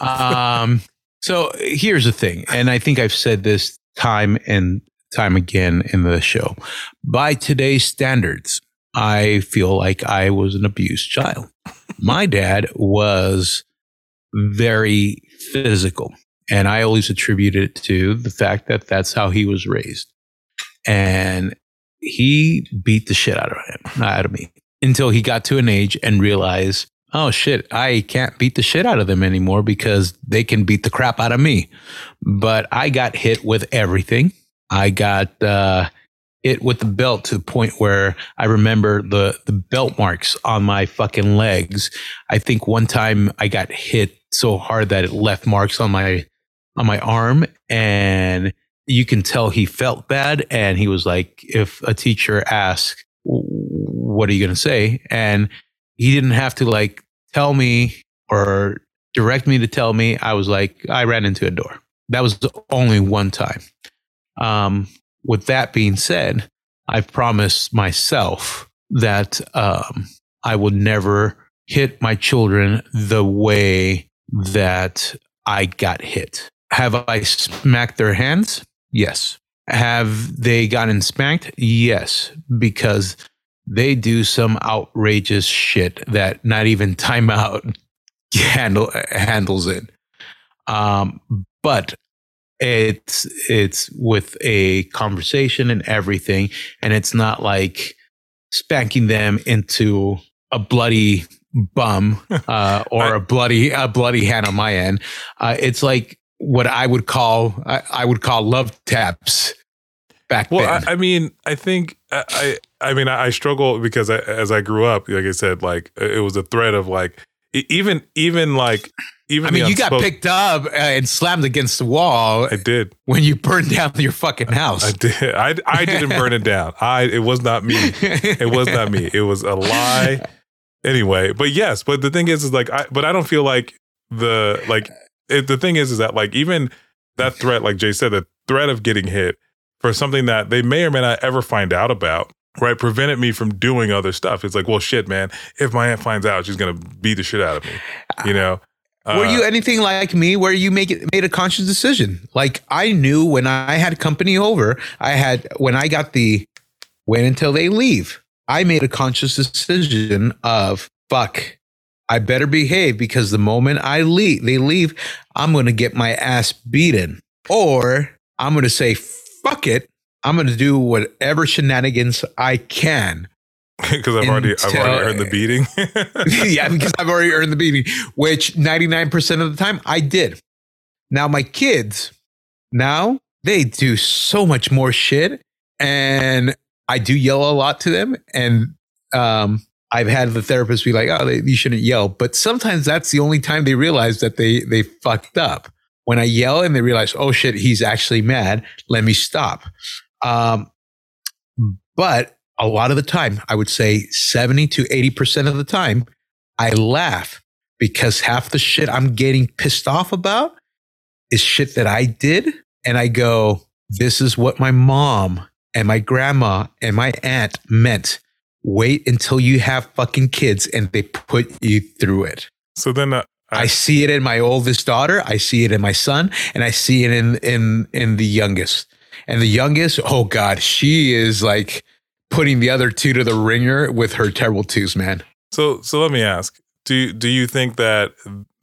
Um, so here's the thing, and I think I've said this time and time again in the show. By today's standards, I feel like I was an abused child. My dad was very physical. And I always attribute it to the fact that that's how he was raised. And he beat the shit out of him, out of me, until he got to an age and realized, oh shit, I can't beat the shit out of them anymore because they can beat the crap out of me. But I got hit with everything. I got uh, hit with the belt to the point where I remember the, the belt marks on my fucking legs. I think one time I got hit so hard that it left marks on my on my arm and you can tell he felt bad and he was like if a teacher asked what are you going to say and he didn't have to like tell me or direct me to tell me. I was like, I ran into a door. That was the only one time. Um, with that being said, I've promised myself that um, I would never hit my children the way that I got hit. Have I smacked their hands? Yes. Have they gotten spanked? Yes, because they do some outrageous shit that not even timeout handle handles it. Um, but it's it's with a conversation and everything, and it's not like spanking them into a bloody bum uh, or a bloody a bloody hand on my end. Uh, it's like what I would call I, I would call love taps back Well, then. I, I mean, I think I, I, I mean, I, I struggle because I, as I grew up, like I said, like it was a threat of like even, even like even. I mean, you got picked up uh, and slammed against the wall I did. when you burned down your fucking house. I did. I, I didn't burn it down. I. It was not me. It was not me. It was a lie. Anyway, but yes, but the thing is, is like, I, but I don't feel like the like. It, the thing is, is that like even that threat, like Jay said, the threat of getting hit for something that they may or may not ever find out about, right, prevented me from doing other stuff. It's like, well, shit, man. If my aunt finds out, she's gonna beat the shit out of me. You know. Were Uh, you anything like me where you make it made a conscious decision? Like I knew when I had company over, I had when I got the wait until they leave. I made a conscious decision of fuck. I better behave because the moment I leave, they leave, I'm going to get my ass beaten. Or I'm going to say fuck it. I'm going to do whatever shenanigans I can because I've already I've already earned the beating. yeah, because I've already earned the beating, which 99% of the time I did. Now, my kids, now they do so much more shit. And I do yell a lot to them. And um, I've had the therapist be like, oh, they, you shouldn't yell. But sometimes that's the only time they realize that they, they fucked up. When I yell and they realize, oh shit, he's actually mad, let me stop. Um, but a lot of the time, I would say 70 to 80% of the time, I laugh because half the shit I'm getting pissed off about is shit that I did. And I go, this is what my mom and my grandma and my aunt meant. Wait until you have fucking kids and they put you through it. so then uh, I see it in my oldest daughter, I see it in my son, and I see it in in in the youngest. And the youngest, oh god, she is like putting the other two to the ringer with her terrible twos, man. So so let me ask. Do do you think that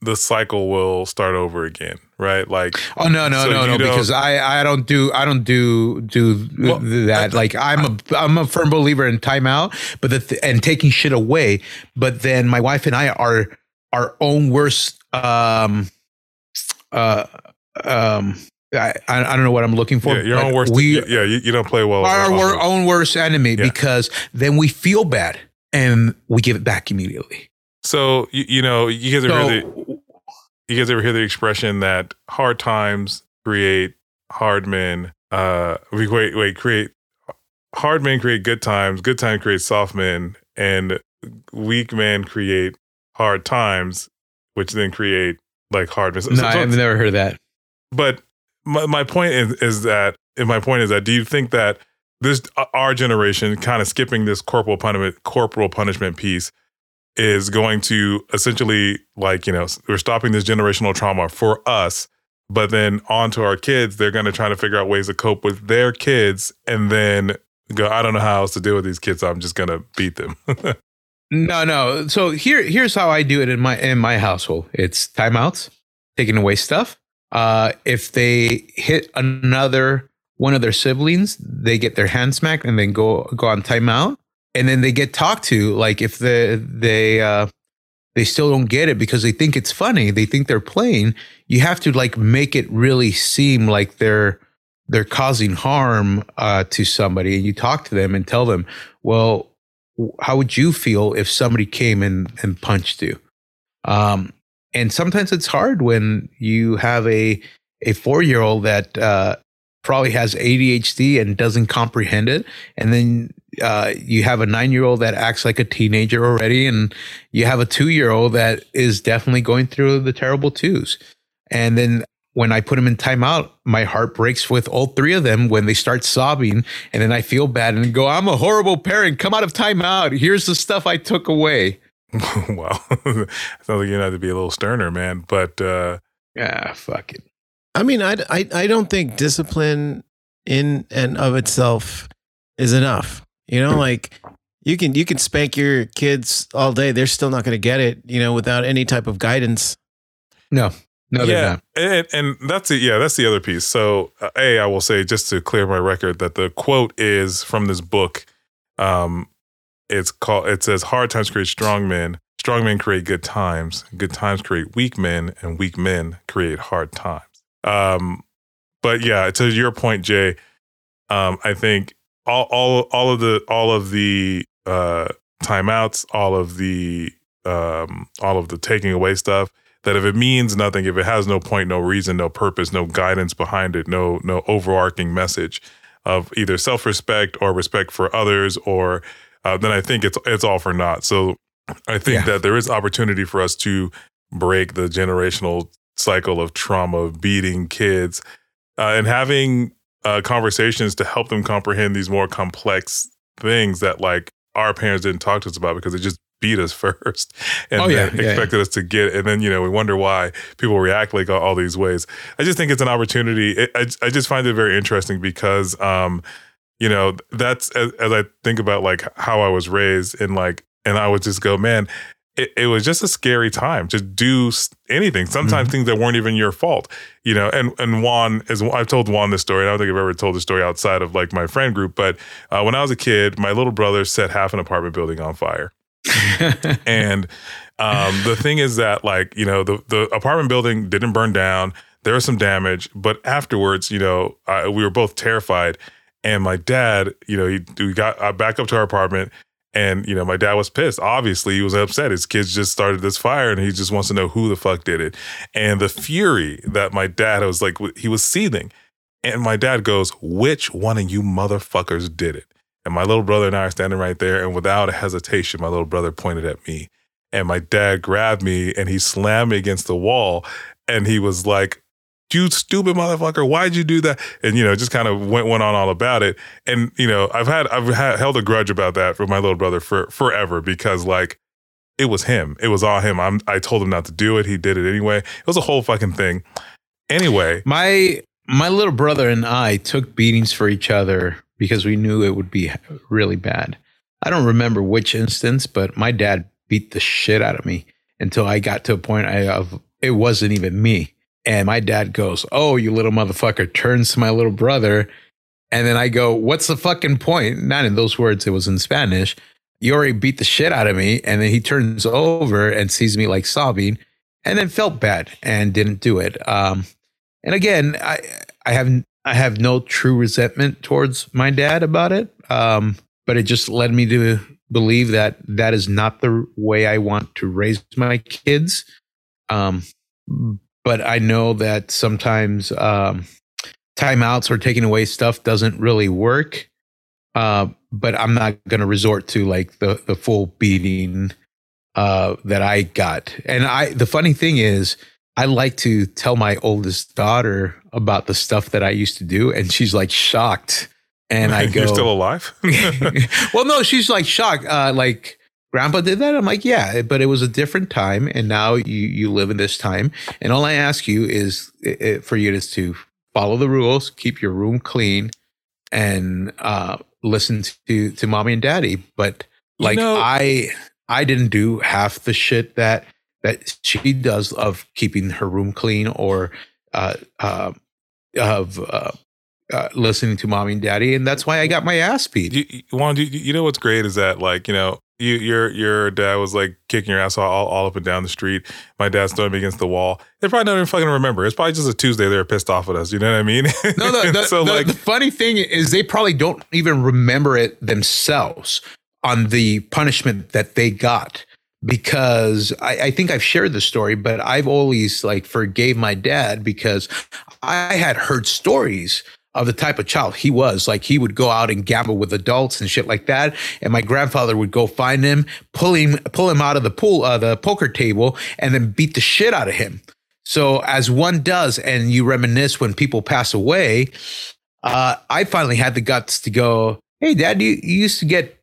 the cycle will start over again, right? Like Oh no, no, So no, no, because I I don't do I don't do do Well, that. like I'm a I'm a firm believer in timeout, but the th- and taking shit away. But then my wife and I are our own worst um uh um I I don't know what I'm looking for. yeah, your own worst We yeah, you, you don't play well. our, our own worst enemy Yeah. because then we feel bad and we give it back immediately. So you, you know, you guys ever hear the you guys ever hear the expression that hard times create hard men? Uh, we wait, wait, create hard men create good times, good times create soft men, and weak men create hard times, which then create like hard men. So- no, so- I've never heard that. but my, my point is, is that my point is that do you think that this uh, our generation kind of skipping this corporal punishment corporal punishment piece is going to essentially like you know we're stopping this generational trauma for us but then on to our kids they're going to try to figure out ways to cope with their kids and then go i don't know how else to deal with these kids so i'm just going to beat them No, no. So here, here's how I do it in my in my household. It's timeouts, taking away stuff. Uh, if they hit another one of their siblings, they get their hand smacked and then go go on timeout, and then they get talked to. Like if they they uh, they still don't get it because they think it's funny, they think they're playing. You have to like make it really seem like they're they're causing harm uh, to somebody, and you talk to them and tell them, well how would you feel if somebody came and, and punched you? Um, and sometimes it's hard when you have a a four year old that uh, probably has ADHD and doesn't comprehend it. And then uh, you have a nine year old that acts like a teenager already. And you have a two year old that is definitely going through the terrible twos. And then when I put them in timeout, my heart breaks with all three of them when they start sobbing. And then I feel bad and go, I'm a horrible parent. Come out of timeout. Here's the stuff I took away. wow. Sounds like you have to be a little sterner, man. But uh yeah, fuck it. I mean, I, I, I don't think discipline in and of itself is enough. You know, like you can you can spank your kids all day; they're still not going to get it. You know, without any type of guidance. No, no, yeah, and, and that's it. Yeah, that's the other piece. So, uh, a, I will say just to clear my record that the quote is from this book. Um, it's called. It says, "Hard times create strong men. Strong men create good times. Good times create weak men, and weak men create hard times." Um, but yeah, to your point, Jay, um, I think all all all of the all of the uh, timeouts, all of the um, all of the taking away stuff. That if it means nothing, if it has no point, no reason, no purpose, no guidance behind it, no no overarching message of either self respect or respect for others, or uh, then I think it's it's all for naught. So I think yeah. that there is opportunity for us to break the generational cycle of trauma of beating kids uh, and having uh, conversations to help them comprehend these more complex things that like our parents didn't talk to us about because they just beat us first and oh, yeah, yeah, expected yeah. us to get and then you know we wonder why people react like all, all these ways i just think it's an opportunity it, I, I just find it very interesting because um you know that's as, as i think about like how i was raised and like and i would just go man it, it was just a scary time to do anything. Sometimes mm-hmm. things that weren't even your fault, you know. And and Juan is I've told Juan this story. I don't think I've ever told the story outside of like my friend group. But uh, when I was a kid, my little brother set half an apartment building on fire. and um, the thing is that like you know the the apartment building didn't burn down. There was some damage, but afterwards, you know, I, we were both terrified. And my dad, you know, he we got back up to our apartment and, you know, my dad was pissed. Obviously, he was upset. His kids just started this fire and he just wants to know who the fuck did it. And the fury that my dad was like, he was seething. And my dad goes, Which one of you motherfuckers did it? And my little brother and I are standing right there. And without a hesitation, my little brother pointed at me. And my dad grabbed me and he slammed me against the wall. And he was like, you stupid motherfucker, why'd you do that? And you know, just kind of went went on all about it. And you know, I've had I've had, held a grudge about that for my little brother for forever because like it was him. It was all him. I'm I told him not to do it. He did it anyway. It was a whole fucking thing. Anyway, my my little brother and I took beatings for each other because we knew it would be really bad. I don't remember which instance, but my dad beat the shit out of me until I got to a point I, of it wasn't even me. And my dad goes, Oh, you little motherfucker, turns to my little brother. And then I go, What's the fucking point? Not in those words, it was in Spanish. You already beat the shit out of me. And then he turns over and sees me like sobbing and then felt bad and didn't do it. Um, and again, I, I have I have no true resentment towards my dad about it. Um, but it just led me to believe that that is not the way I want to raise my kids. Um, but I know that sometimes um, timeouts or taking away stuff doesn't really work. Uh, but I'm not going to resort to like the the full beating uh, that I got. And I the funny thing is, I like to tell my oldest daughter about the stuff that I used to do, and she's like shocked. And I go, "You're still alive?" well, no, she's like shocked. Uh, like grandpa did that? I'm like yeah but it was a different time and now you you live in this time. And all i ask you is it, for you is to follow the rules keep your room clean and uh, listen to to mommy and daddy. But like you know, i i didn't do half the shit that that she does of keeping her room clean or uh, uh, of uh, uh, listening to mommy and daddy, and that's why I got my ass beat. You, you, Juan, you, you know what's great is that like you know you, your your dad was like kicking your ass all, all up and down the street. My dad's throwing me against the wall. They probably don't even fucking remember. It's probably just a Tuesday. They were pissed off at us. You know what I mean? No, the, the, so the, like the funny thing is they probably don't even remember it themselves on the punishment that they got because I, I, think I've shared the story, but I've always like forgave my dad because I had heard stories of the type of child he was. Like he would go out and gamble with adults and shit like that. And my grandfather would go find him, pull him, pull him out of the pool, uh, the poker table, and then beat the shit out of him. So as one does, and you reminisce when people pass away, uh, I finally had the guts to go, Hey, dad, you, you used to get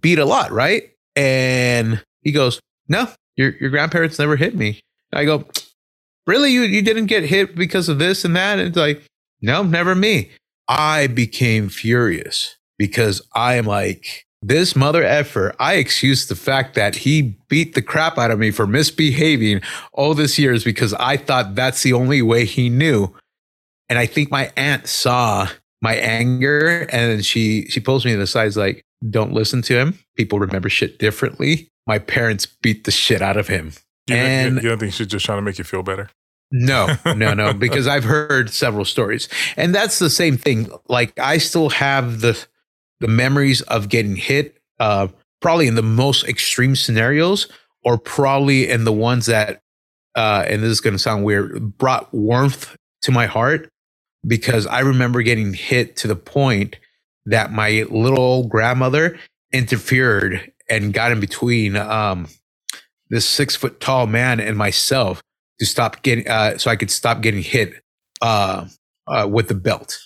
beat a lot, right? And he goes, No, your, your grandparents never hit me. I go, Really? You, you didn't get hit because of this and that? And it's like, No, never me. I became furious because I am like, this mother effer, I excuse the fact that he beat the crap out of me for misbehaving all this years because I thought that's the only way he knew. And I think my aunt saw my anger and she she pulls me to the side like, don't listen to him. People remember shit differently. My parents beat the shit out of him. You, And- you don't think she's just trying to make you feel better? No, no, no, because I've heard several stories. And that's the same thing. Like I still have the the memories of getting hit uh probably in the most extreme scenarios or probably in the ones that uh and this is going to sound weird brought warmth to my heart because I remember getting hit to the point that my little old grandmother interfered and got in between um this six foot tall man and myself to stop getting uh, so I could stop getting hit uh, uh, with the belt.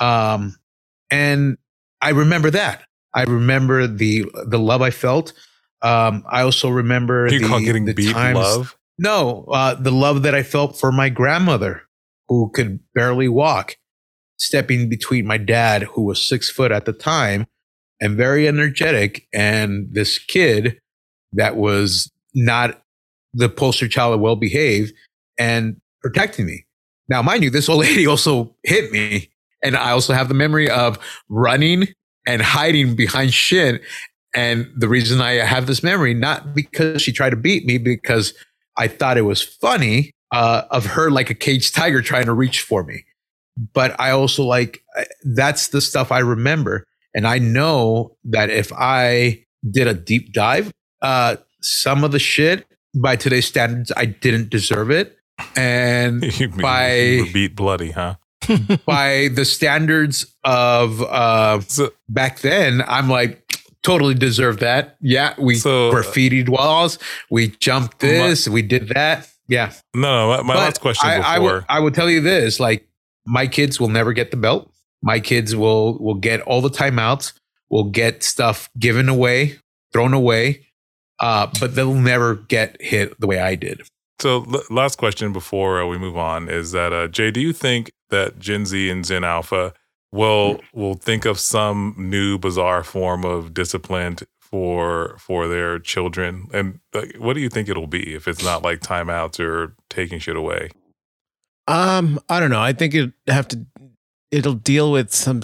Um, and I remember that. I remember the the love I felt. Um, I also remember you the, call getting the beat times- love? No, uh, the love that I felt for my grandmother, who could barely walk, stepping between my dad, who was six foot at the time and very energetic, and this kid that was not the poster child of well behaved and protecting me. Now, mind you, this old lady also hit me. And I also have the memory of running and hiding behind shit. And the reason I have this memory, not because she tried to beat me, because I thought it was funny uh, of her like a caged tiger trying to reach for me. But I also like that's the stuff I remember. And I know that if I did a deep dive, uh, some of the shit by today's standards, I didn't deserve it. And By- beat bloody, huh? by the standards of uh, So, back then, I'm like, totally deserve that. Yeah, we So- graffitied walls, we jumped this, we did that. Yeah. no, no. My, my But last question I, I, before. will, I will tell you this: like, my kids will never get the belt. My kids will will get all the timeouts. Will get stuff given away, thrown away, uh, but they'll never get hit the way I did. So, l- last question before uh, we move on is that uh, Jay, do you think that Gen Z and Gen Alpha will will think of some new bizarre form of discipline for for their children? And like, what do you think it'll be if it's not like timeouts or taking shit away? Um, I don't know. I think it have to. It'll deal with some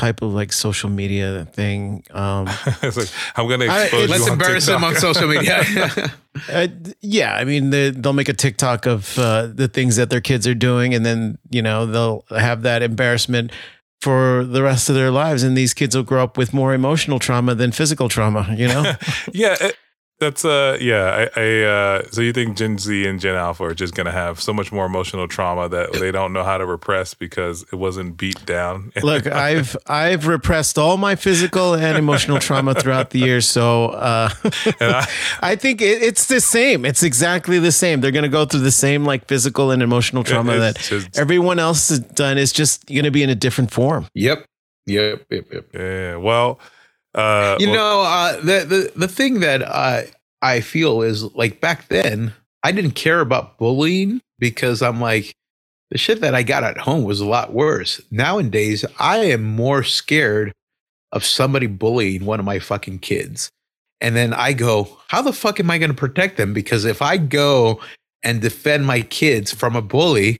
type of like social media thing. Um, it's like I'm gonna expose it's- you Let's on embarrass them TikTok. on social media. uh, yeah, I mean, they, they'll make a TikTok of uh, the things that their kids are doing, and then you know they'll have that embarrassment for the rest of their lives, and these kids will grow up with more emotional trauma than physical trauma. You know. yeah, it, that's uh, yeah. I, I uh, so you think Gen Z and Gen Alpha are just gonna have so much more emotional trauma that they don't know how to repress because it wasn't beat down. Look, I've I've repressed all my physical and emotional trauma throughout the years, so uh, I- I think it, it's the same. It's exactly the same. They're going to go through the same like physical and emotional trauma that just- everyone else has done. It's just going to be in a different form. yep. Yep. Yep. Yep. yeah. Well, uh, you well, know uh, the, the the thing that I I feel is like back then I didn't care about bullying because I'm like the shit that I got at home was a lot worse. Nowadays I am more scared of somebody bullying one of my fucking kids. And then I go, how the fuck am I going to protect them? Because if I go and defend my kids from a bully,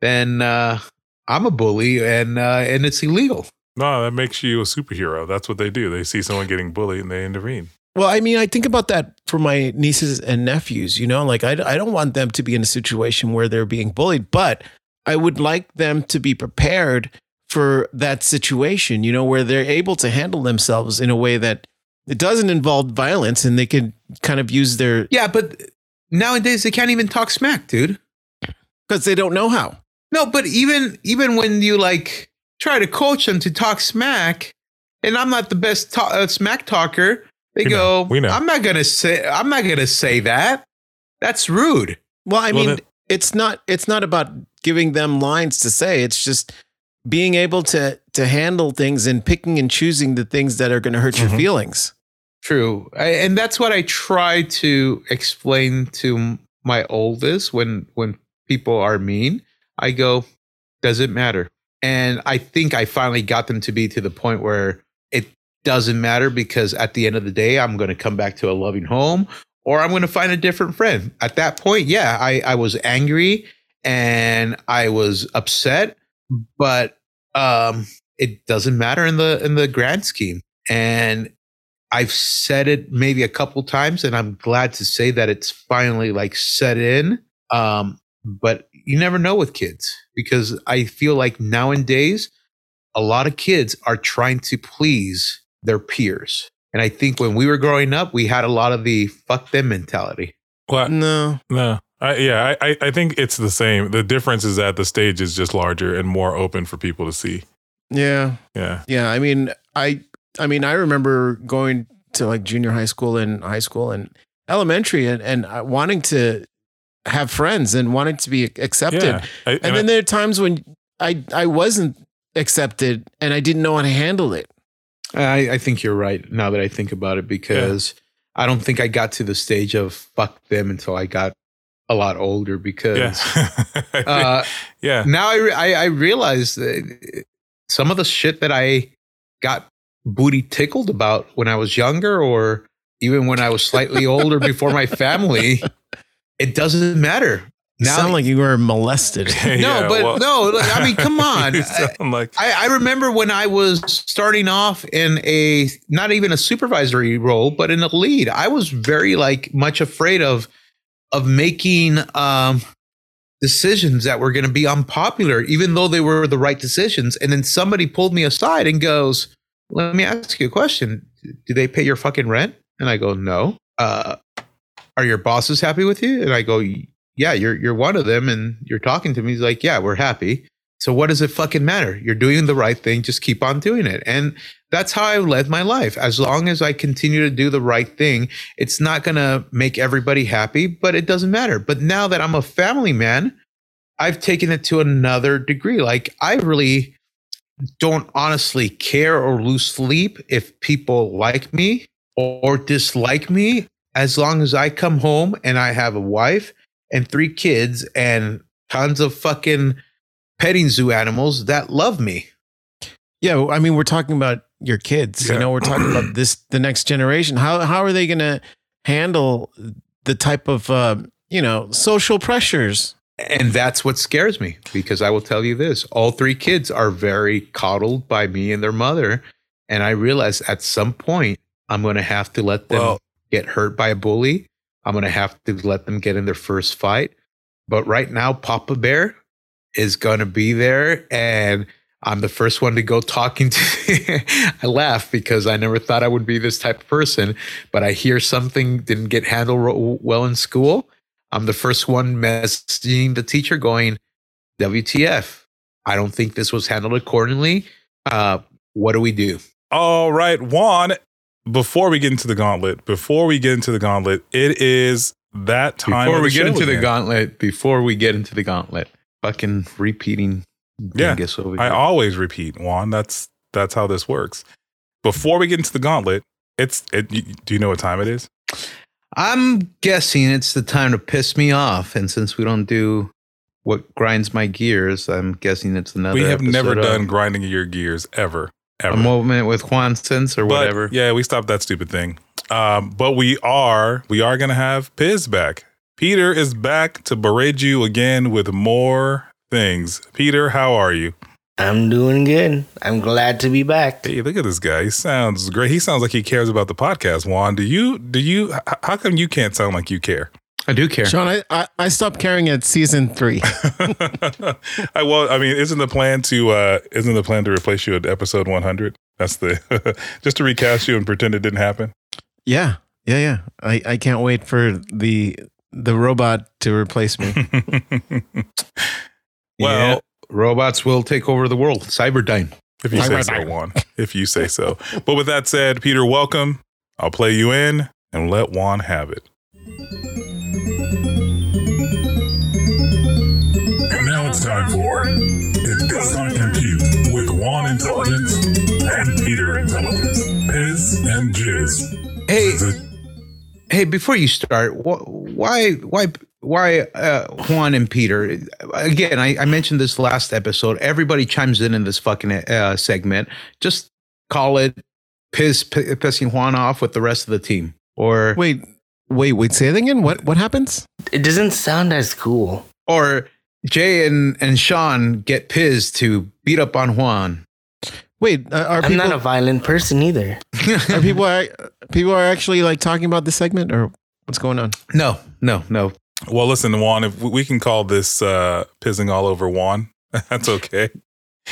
then uh, I'm a bully and uh, and it's illegal. No, that makes you a superhero. That's what they do. They see someone getting bullied and they intervene. Well, I mean, I think about that for my nieces and nephews, you know, like I, I don't want them to be in a situation where they're being bullied, but I would like them to be prepared for that situation, you know, where they're able to handle themselves in a way that it doesn't involve violence and they can kind of use their, Yeah, but nowadays they can't even talk smack, dude. because they don't know how. No, but even even when you like try to coach them to talk smack, and I'm not the best ta- uh, smack talker, they We go, know. We know. I'm not gonna say I'm not gonna say that. That's rude. Well, I Well, mean, then- it's not it's not about giving them lines to say. It's just being able to to handle things and picking and choosing the things that are going to hurt Mhm. your feelings. True. I, and that's what I try to explain to my oldest when when people are mean. I go, does it matter? And I think I finally got them to be to the point where it doesn't matter because at the end of the day, I'm going to come back to a loving home or I'm going to find a different friend. At that point, yeah, I, I was angry and I was upset, but um, it doesn't matter in the in the grand scheme. And I've said it maybe a couple times, and I'm glad to say that it's finally like set in. Um, but you never know with kids because I feel like nowadays a lot of kids are trying to please their peers. And I think when we were growing up, we had a lot of the fuck them mentality. Well, No, no. I, yeah, I, I- I think it's the same. The difference is that the stage is just larger and more open for people to see. yeah, Yeah. yeah. I mean, I I mean, I remember going to like junior high school and high school and elementary and and uh, wanting to have friends and wanted to be accepted. Yeah. I, and And then there are times when I I wasn't accepted and I didn't know how to handle it. I, I think you're right now that I think about it because I don't think I got to the stage of fuck them until I got a lot older because yeah. uh, yeah. now I, re- I I realize that some of the shit that I got booty tickled about when I was younger, or even when I was slightly older before my family, it doesn't matter. Now, sound like you were molested. no, Yeah, but well- no, like, I mean, come on. I, like I, I remember when I was starting off in a not even a supervisory role, but in a lead. I was very like much afraid of of making um, decisions that were going to be unpopular, even though they were the right decisions. And then somebody pulled me aside and goes, "Let me ask you a question. Do they pay your fucking rent?" And I go, "No." Uh, are your bosses happy with you? And I go, "Yeah, you're you're one of them." And you're talking to me. He's like, "Yeah, we're happy." So what does it fucking matter? You're doing the right thing. Just keep on doing it. And that's how I've led my life. As long as I continue to do the right thing, it's not going to make everybody happy, but it doesn't matter. But now that I'm a family man, I've taken it to another degree. Like I really don't honestly care or lose sleep if people like me or dislike me as long as I come home and I have a wife and three kids and tons of fucking petting zoo animals that love me. Yeah, I mean, we're talking about your kids. Yeah. You know, we're talking about this the next generation. How how are they going to handle the type of uh, you know social pressures? And that's what scares me because I will tell you this all three kids are very coddled by me and their mother. And I realize at some point, I'm going to have to let them Well- get hurt by a bully. I'm going to have to let them get in their first fight. But right now, Papa Bear is going to be there. And I'm the first one to go talking to. I laugh because I never thought I would be this type of person. But I hear something didn't get handled well in school. I'm the first one messaging the teacher going, WTF. I don't think this was handled accordingly. Uh, what do we do? All right, Juan. Before we get into the gauntlet, before we get into the gauntlet, it is that time. Before we get into the gauntlet, before we get into the gauntlet, fucking repeating Yeah, I always repeat, Juan. That's that's how this works. Before we get into the gauntlet, it's. It, you, do you know what time it is? I'm guessing it's the time to piss me off. And since we don't do what grinds my gears, I'm guessing it's another. we have never episode of done grinding your gears ever, ever. a moment with Juan Sense or But, whatever. Yeah, we stopped that stupid thing. Um, but we are we are gonna have Piz back. Peter is back to berate you again with more things. Peter, how are you? I'm doing good. I'm glad to be back. Hey, look at this guy. He sounds great. He sounds like he cares about the podcast. Juan, do you do you? h- How come you can't sound like you care? I do care. Sean, I, I I stopped caring at season three. I well, I mean, isn't the plan to uh isn't the plan to replace you at episode one hundred? That's the just to recast you and pretend it didn't happen. yeah, yeah, yeah. I I can't wait for the the robot to replace me. well, Yeah. Robots will take over the world. Cyberdyne. If you say so, Juan. If you say so. But with that said, Peter, welcome. I'll play you in and let Juan have it. It's time for It Does Not Compute with Juan Intelligence and Peter Intelligence. Piz and Jizz. Hey, hey, before you start, wh- why, why, why, uh, Juan and Peter? Again, I, I mentioned this last episode. Everybody chimes in in this fucking uh, segment. Just call it piss, p- pissing Juan off with the rest of the team, or Wait, wait, wait. Say that again. What what happens? It doesn't sound as cool. or Jay and and Sean get pissed to beat up on Juan. Wait, uh, are I'm people not a violent person either. are people are people are actually like talking about this segment or what's going on? no, no, no. well, listen, Juan, if we- we can call this uh, Pizzing All Over Juan, that's okay.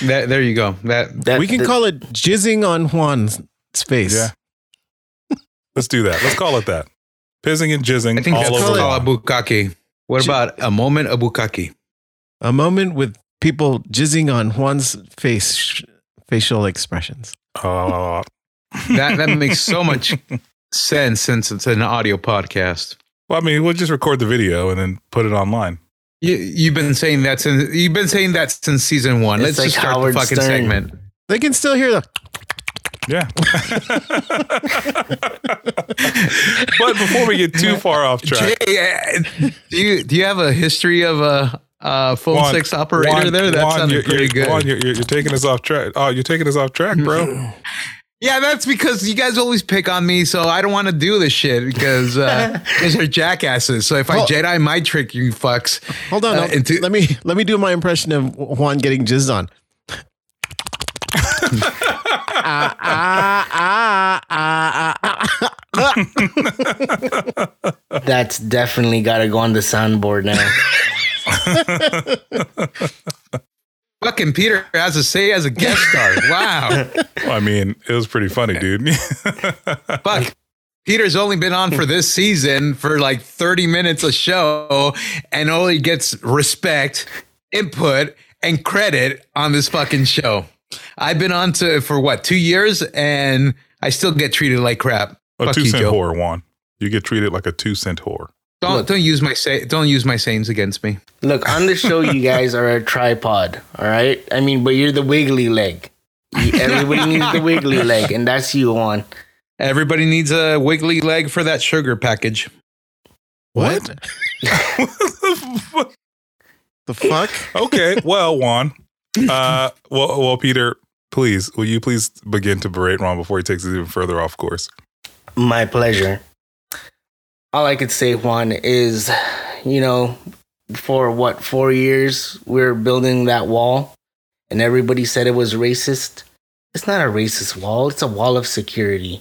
That, there you go. That That, we can that- call it jizzing on Juan's face. Yeah. Let's do that. Let's call it that. Pizzing and jizzing I think all that's over called Juan. a bukkake. What J- about a moment of bukkake? A moment with people jizzing on Juan's face facial expressions. Uh, That that makes so much sense since it's an audio podcast. well, I mean, we'll just record the video and then put it online. You, you've been saying that since you've been saying that since season one. It's Let's like just start Howard the fucking Stern. segment. They can still hear the Yeah. but before we get too far off track, Jay, uh, do you do you have a history of a, a phone Juan- six operator Juan- there? That Juan, sounded you're, pretty you're, good. Juan, you're, you're, you're taking us off track. Oh, you're taking us off track, bro. Yeah, that's because you guys always pick on me, so I don't want to do this shit because uh, because you're jackasses. So if I Well- Jedi my trick you fucks. Hold on. Uh, no, into- let me let me do my impression of Juan getting jizzed on. Ah, ah, ah, ah, ah, ah. That's definitely got to go on the soundboard now. Fucking Peter has to say as a guest star. Wow. I mean, it was pretty funny, dude. Fuck. Peter's only been on for this season for like 30 minutes a show and only gets respect, input, and credit on this fucking show. I've been on to for what, two years, and I still get treated like crap. a Fuck two you, cent whore, Juan. You get treated like a two cent whore. Don't don't use my say don't use my sayings against me. Look, on the show, you guys are a tripod, all right? I mean, but you're the wiggly leg. Everybody needs the wiggly leg, and that's you on. Everybody needs a wiggly leg for that sugar package. What the fuck? okay, well, Juan. Uh, well, well, Peter, please, will you please begin to berate Ron before he takes it even further off course? My pleasure. All I could say, Juan, is, you know, for what, four years, we are building that wall, and everybody said it was racist. It's not a racist wall, it's a wall of security.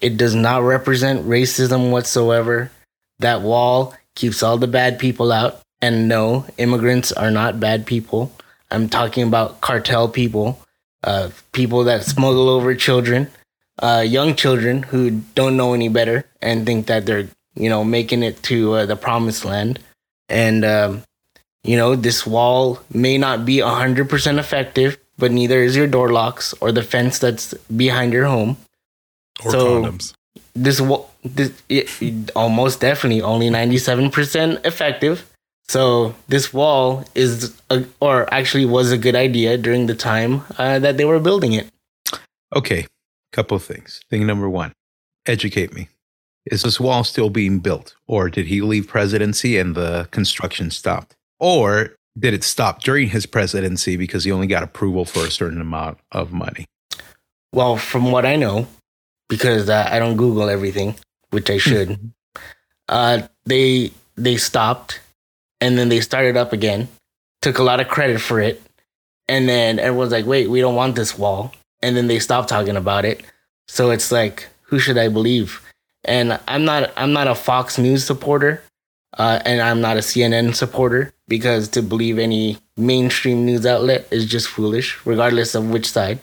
It does not represent racism whatsoever. That wall keeps all the bad people out. And no, immigrants are not bad people. I'm talking about cartel people, uh, people that smuggle over children, uh, young children who don't know any better and think that they're, you know, making it to uh, the promised land. And, um, you know, this wall may not be 100% effective, but neither is your door locks or the fence that's behind your home Or So- condoms? this wa- this it, it- almost definitely only 97% effective so this wall is a, or actually was a good idea during the time uh, that they were building it Okay, couple of things. Thing number one, educate me. Is this wall still being built, or did he leave presidency and the construction stopped, or did it stop during his presidency because he only got approval for a certain amount of money? well from what i know because uh, i don't google everything which i should uh, they they stopped and then they started up again took a lot of credit for it and then everyone's like wait we don't want this wall and then they stopped talking about it. So it's like who should i believe and i'm not i'm not a fox news supporter uh, and i'm not a cnn supporter because to believe any mainstream news outlet is just foolish regardless of which side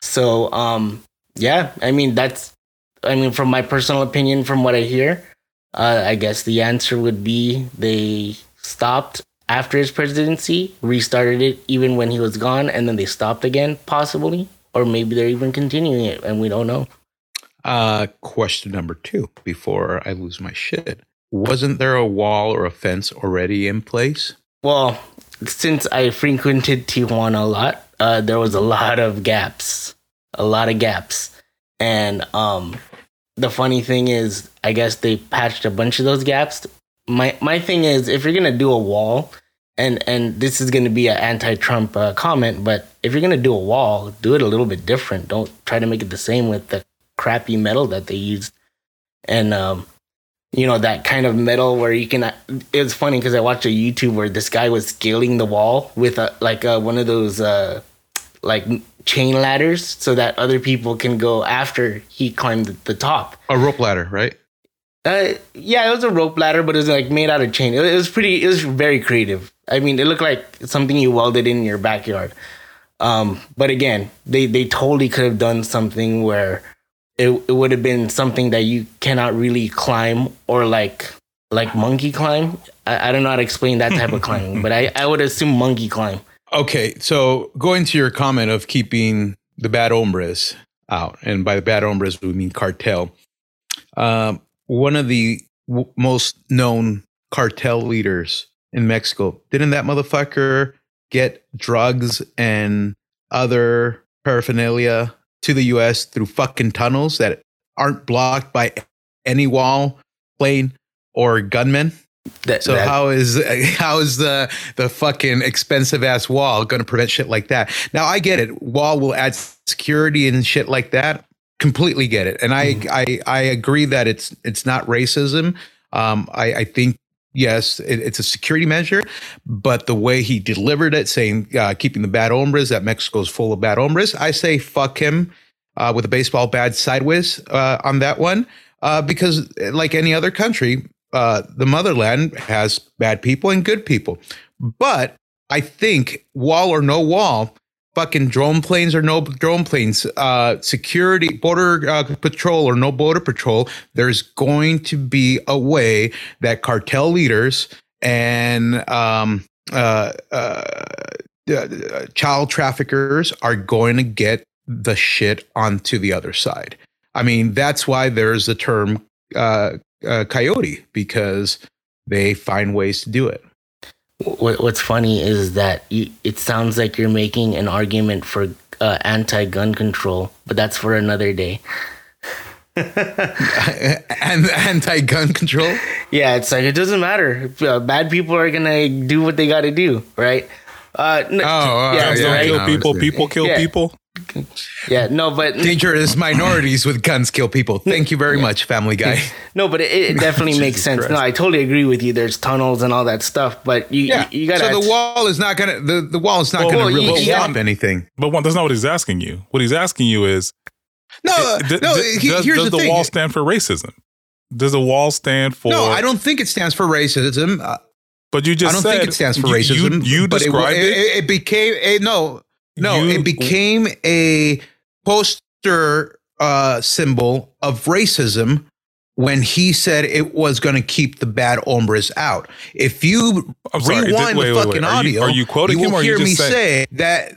so um yeah i mean that's i mean from my personal opinion from what i hear uh, i guess the answer would be they stopped after his presidency, restarted it even when he was gone, and then they stopped again, possibly, or maybe they're even continuing it, and we don't know. Uh, question number two before I lose my shit. Wasn't there a wall or a fence already in place? Well, since I frequented Tijuana a lot, uh, there was a lot of gaps, a lot of gaps, and um, the funny thing is, I guess they patched a bunch of those gaps. My my thing is, if you're gonna do a wall, and and this is gonna be an anti-Trump uh, comment, but if you're gonna do a wall, do it a little bit different. Don't try to make it the same with the crappy metal that they used, and um, you know that kind of metal where you can. It was funny because I watched a YouTube where this guy was scaling the wall with a like a, one of those uh, like chain ladders so that other people can go after he climbed the top. A rope ladder, right? Uh, yeah, it was a rope ladder, but it was like made out of chain. It, it was pretty. It was very creative. I mean, it looked like something you welded in your backyard. Um, but again, they they totally could have done something where it it would have been something that you cannot really climb or like like monkey climb. I, I don't know how to explain that type of climbing, but I, I would assume monkey climb. Okay, so going to your comment of keeping the bad hombres out, and by the bad hombres we mean cartel. Um, one of the w- most known cartel leaders in Mexico didn't that motherfucker get drugs and other paraphernalia to the U.S. through fucking tunnels that aren't blocked by any wall, plane, or gunmen? That, So that- how is how is the the fucking expensive ass wall going to prevent shit like that? Now I get it. Wall will add security and shit like that. Completely get it, and I I I agree that it's it's not racism. Um, I I think yes, it, it's a security measure, but the way he delivered it, saying uh, keeping the bad hombres, that Mexico's full of bad hombres, I say fuck him uh, with a baseball bat sideways uh, on that one, uh, because like any other country, uh, the motherland has bad people and good people. But I think wall or no wall, fucking drone planes or no drone planes, uh, security, border uh, patrol or no border patrol, there's going to be a way that cartel leaders and um, uh, uh, uh, child traffickers are going to get the shit onto the other side. I mean, that's why there's the term uh, uh, coyote because they find ways to do it. What, what's funny is that you, it sounds like you're making an argument for uh, anti-gun control, but that's for another day. and anti-gun control. Yeah, it's like it doesn't matter. Uh, bad people are gonna do what they got to do, right? Uh, n- Oh, oh, yeah, yeah, don't right? kill people. People kill Yeah. people. Yeah, no, but Dangerous minorities with guns kill people. Thank you very much, Family Guy. no, but it, it definitely makes sense. Christ. No, I totally agree with you. There's tunnels and all that stuff, but you Yeah, you, you gotta so the wall is not gonna the, the wall is not Well, gonna well, really you- you stop gotta- anything. But one, that's not what he's asking you. What he's asking you is, No, d- no. d- he- does, here's does the, the, thing. wall stand for racism? Does the wall stand for? no, I don't think it stands for racism. Uh, But you just I don't said think it stands for you- racism. You, you but it- described it, it. it, became a no, no. You- it became a poster uh, symbol of racism when he said it was going to keep the bad hombres out. If you I'm sorry, did- rewind wait, the wait, fucking wait. Are you- audio, are you quoting you him will or are you hear me saying- say that.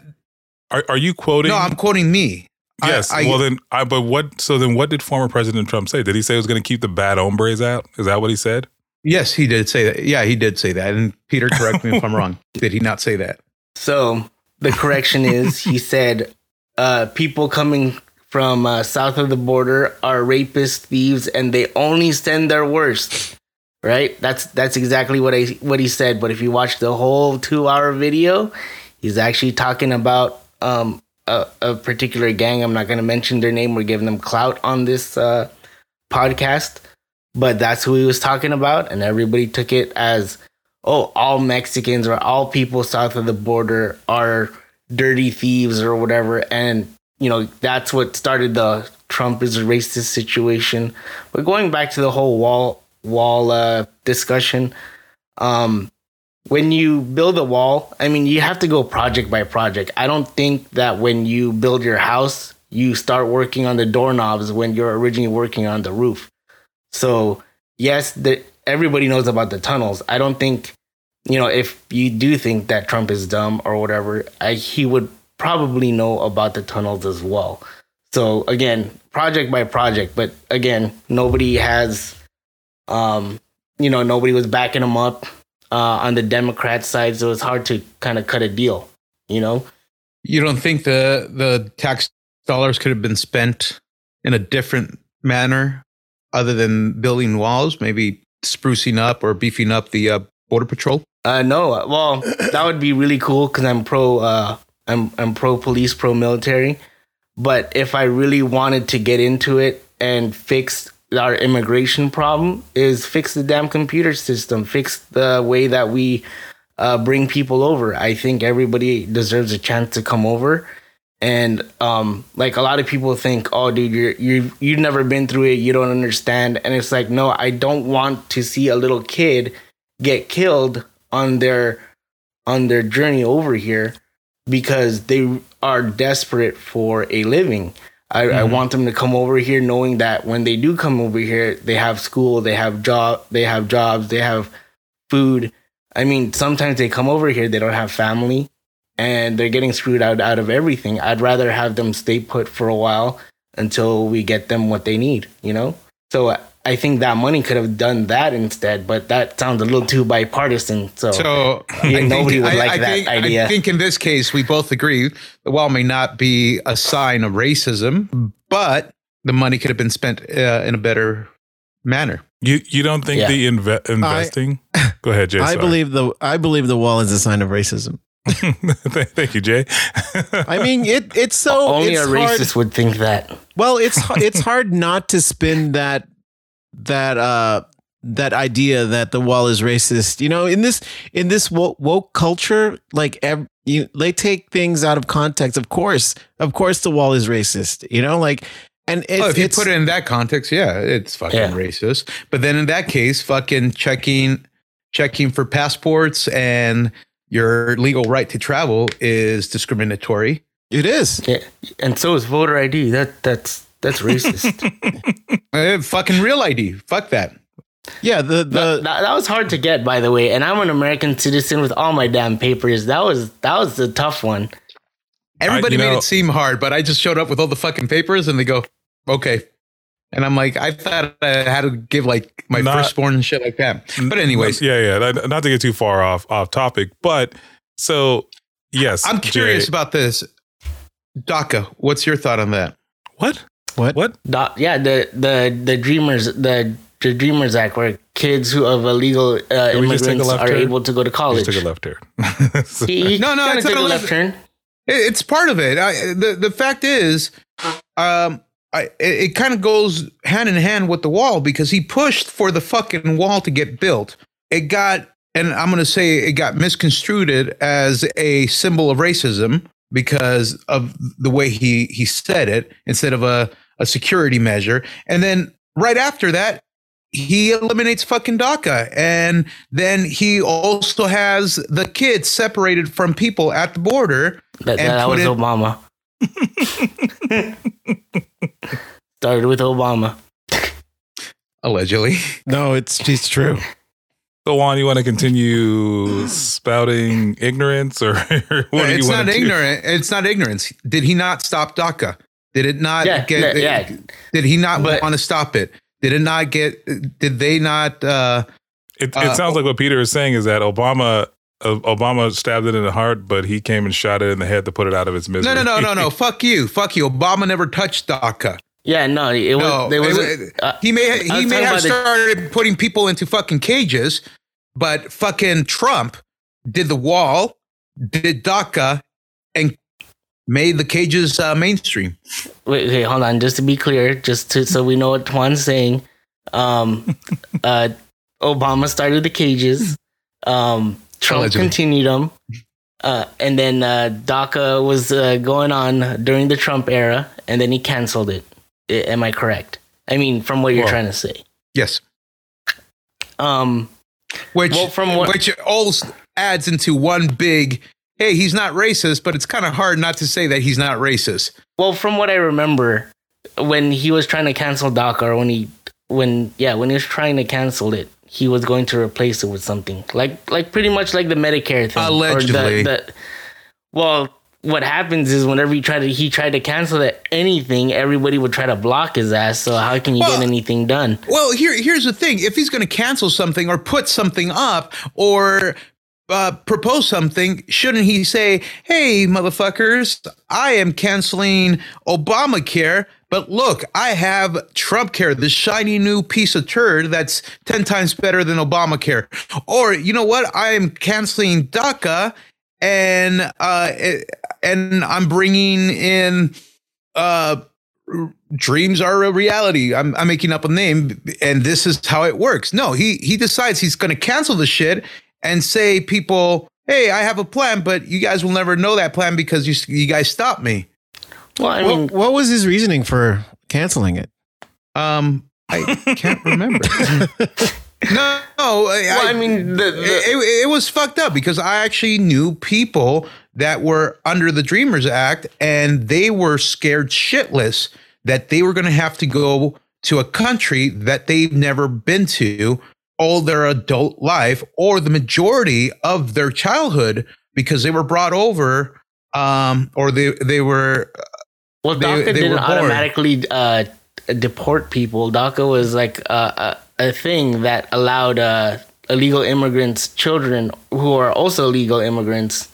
Are, are you quoting? No, I'm quoting me. I- Yes. I- well, then, I, but what? So then, what did former President Trump say? Did he say he was going to keep the bad hombres out? Is that what he said? Yes, he did say that. Yeah, he did say that. And Peter, correct me if I'm wrong. Did he not say that? So the correction is he said uh, people coming from uh, south of the border are rapists, thieves, and they only send their worst. Right? That's that's exactly what I what he said. But if you watch the whole two hour video, he's actually talking about um, a, a particular gang. I'm not going to mention their name. We're giving them clout on this uh, podcast, but that's who he was talking about, and everybody took it as oh, all Mexicans or all people south of the border are dirty thieves or whatever. And, you know, that's what started the Trump is a racist situation. But going back to the whole wall wall uh, discussion, um, when you build a wall, I mean, you have to go project by project. I don't think that when you build your house, you start working on the doorknobs when you're originally working on the roof. So, yes, the, everybody knows about the tunnels. I don't think you know, if you do think that Trump is dumb or whatever, I, he would probably know about the tunnels as well. So again, project by project, but again, nobody has, um, you know, nobody was backing him up uh, on the Democrat side, so it's hard to kind of cut a deal. You know, You don't think the the tax dollars could have been spent in a different manner other than building walls, maybe sprucing up or beefing up the uh, border patrol? Uh, no. Well, that would be really cool because I'm pro. Uh, I'm I'm pro police, pro military. But if I really wanted to get into it and fix our immigration problem, is fix the damn computer system, fix the way that we uh, bring people over. I think everybody deserves a chance to come over. And um, like a lot of people think, oh, dude, you're you you've never been through it, you don't understand. And it's like, no, I don't want to see a little kid get killed on their on their journey over here because they are desperate for a living. I, I want them to come over here knowing that when they do come over here, they have school, they have job, they have jobs, they have food. I mean, sometimes they come over here, they don't have family, and they're getting screwed out out of everything. I'd rather have them stay put for a while until we get them what they need, you know? So I think that money could have done that instead, but that sounds a little too bipartisan. So, So Yeah, I nobody think, would like I that think, idea. I think in this case, we both agree the wall may not be a sign of racism, but the money could have been spent uh, in a better manner. You you don't think Yeah. the inve- investing? Go ahead, Jay. I sorry. believe the I believe the wall is a sign of racism. Thank you, Jay. I mean, it it's so only it's a hard- racist would think that. Well, it's it's hard not to spin that that uh that idea that the wall is racist. You know, in this in this woke, woke culture, like ev- you, they take things out of context. Of course, of course, the wall is racist. You know, like and it's, oh, if you it's put it in that context, yeah, it's fucking Yeah. racist. But then in that case, fucking checking checking for passports and your legal right to travel is discriminatory. it is. Yeah, and so is voter ID. That that's that's racist. Uh, fucking real ID. Fuck that. Yeah, the the that, that, that was hard to get, by the way. And I'm an American citizen with all my damn papers. That was that was the tough one. Everybody you made know- it seem hard, but I just showed up with all the fucking papers and they go, okay. And I'm like, I thought I had to give like my Not- firstborn and shit like that. But anyways, yeah, yeah. Not, not to get too far off off topic, but so yes, I'm curious Jay- about this. DACA, what's your thought on that? what What? what The- yeah, the the the Dreamers the the Dreamers Act, where kids who of illegal uh, Did we just take a immigrants left are turn? able to go to Just college. took a left turn. So- He, he No, no, it's took not a a left left- turn. It- It's part of it. I, the the fact is, um, I, it, it kind of goes hand in hand with the wall because he pushed for the fucking wall to get built. It got, and I'm going to say it got misconstrued as a symbol of racism because of the way he he said it instead of a a security measure. And then right after that, he eliminates fucking DACA. And then he also has the kids separated from people at the border. That, And that was it- Obama. Started with Obama. Allegedly. No, it's it's true. So Juan, you want to continue spouting ignorance, or what do you it's want not to ignorant. It's not ignorance. Did he not stop DACA? Did it not Yeah, get? yeah, yeah. Did he not But- want to stop it? Did it not get? Did they not? Uh, It, it Uh, sounds like what Peter is saying is that Obama Obama stabbed it in the heart, but he came and shot it in the head to put it out of its misery. no, no, no, no, no. Fuck you. Fuck you. Obama never touched DACA. Yeah, no, it was. No, there was. it- uh, He may he may have about the- started putting people into fucking cages, but fucking Trump did the wall, did DACA, and made the cages uh, mainstream. wait, wait, hold on. Just to be clear, just to so we know what Juan's saying. Um, uh, Obama started the cages. Um, Trump Allegedly. continued them. Uh, and then uh, DACA was uh, going on during the Trump era, and then he canceled it. I- am I correct? I mean, from what you're Well- trying to say. Yes. Um, which Well, from what- which all adds into one big hey he's not racist but it's kind of hard not to say that he's not racist Well, from what I remember, when he was trying to cancel DACA, or when he, when yeah, when he was trying to cancel it, he was going to replace it with something like like pretty much like the Medicare thing. or the- Allegedly. the- well, what happens is whenever he tried to he tried to cancel that anything, everybody would try to block his ass. So how can you Well- get anything done? Well, here here's the thing: if he's going to cancel something or put something up or uh, propose something, shouldn't he say, "Hey, motherfuckers, I am canceling Obamacare." But look, I have Trump Care, this shiny new piece of turd that's 10 times better than Obamacare. Or, you know what? I am canceling DACA and uh, and I'm bringing in uh, dreams are a reality. I'm, I'm making up a name, and this is how it works. No, he he decides he's going to cancel the shit and say people, hey, I have a plan, but you guys will never know that plan because you you guys stopped me. Well, I mean, What, what was his reasoning for canceling it? Um, I can't remember. no, no, I, well, I mean, the, the, it, it was fucked up because I actually knew people that were under the Dreamers Act and they were scared shitless that they were going to have to go to a country that they've never been to all their adult life or the majority of their childhood because they were brought over um, or they they were Well, They- DACA they didn't automatically uh, deport people. DACA was like a, a, a thing that allowed uh, illegal immigrants' children, who are also illegal immigrants,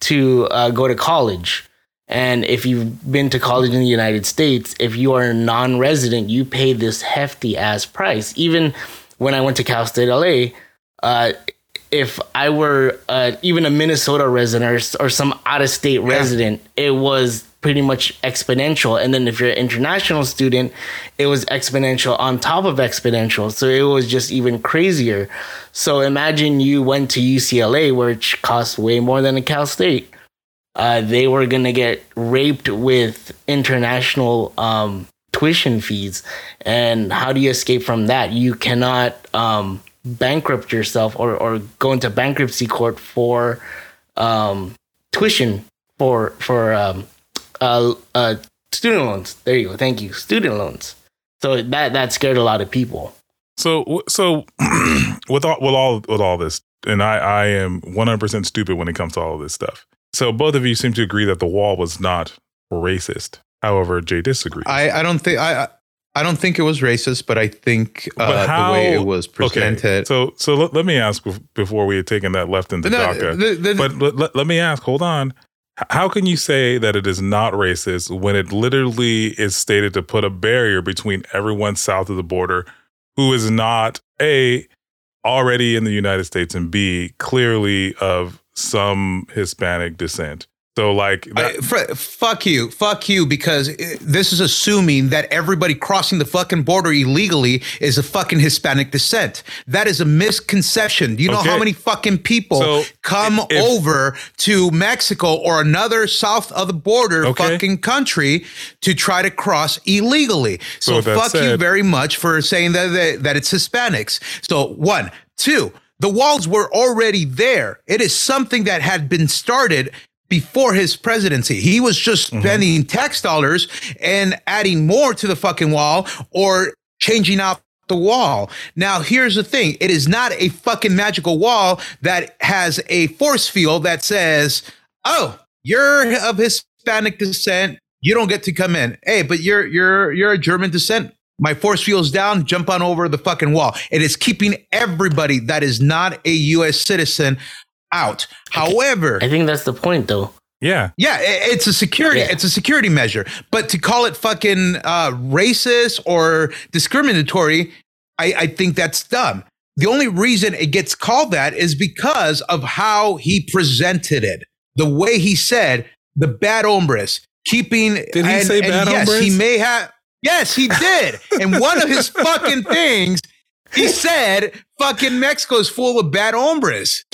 to uh, go to college. And if you've been to college in the United States, if you are a non-resident, you pay this hefty ass price. Even when I went to Cal State LA, uh, if I were uh, even a Minnesota resident or, or some out of state resident, it was pretty much exponential. And then if you're an international student, it was exponential on top of exponential. So it was just even crazier. So imagine you went to UCLA, which costs way more than a Cal State. Uh, they were gonna get raped with international um, tuition fees, and how do you escape from that? You cannot um, bankrupt yourself or, or go into bankruptcy court for um, tuition for for um, uh, uh, student loans. There you go. Thank you. Student loans. So that that scared a lot of people. So so with all with all with all this, and I I am one hundred percent stupid when it comes to all of this stuff. So both of you seem to agree that the wall was not racist. However, Jay disagrees. I, I don't think I I don't think it was racist, but I think uh, But how- the way it was presented. So so let, let me ask before we had taken that left into No, DACA. the- the- but let, let, let me ask, hold on. How can you say that it is not racist when it literally is stated to put a barrier between everyone south of the border who is not A, already in the United States, and B, clearly of some Hispanic descent? So, like, that, I, fr- fuck you, fuck you, because this is assuming that everybody crossing the fucking border illegally is a fucking Hispanic descent. That is a misconception. Do you know Okay. how many fucking people So, come if- over to Mexico or another south of the border Okay. fucking country to try to cross illegally? So So, fuck you very much for saying that, that that it's Hispanics. So one, two, the walls were already there. It is something that had been started before his presidency. He was just Mm-hmm. spending tax dollars and adding more to the fucking wall or changing out the wall. Now, here's the thing. It is not a fucking magical wall that has a force field that says, "Oh, you're of Hispanic descent, you don't get to come in." Hey, but you're you're you're a German descent. My force field's down, jump on over the fucking wall. It is keeping everybody that is not a US citizen out. However, I think that's the point, though. yeah. yeah, i- it's a security. Yeah. It's a security measure. But to call it fucking uh, racist or discriminatory, I, I think that's dumb. The only reason it gets called that is because of how he presented it. The way he said the bad hombres, keeping. Did he say bad yes, hombres? He may have. Yes, he did. and one of his fucking things, he said, "Fucking Mexico's full of bad hombres."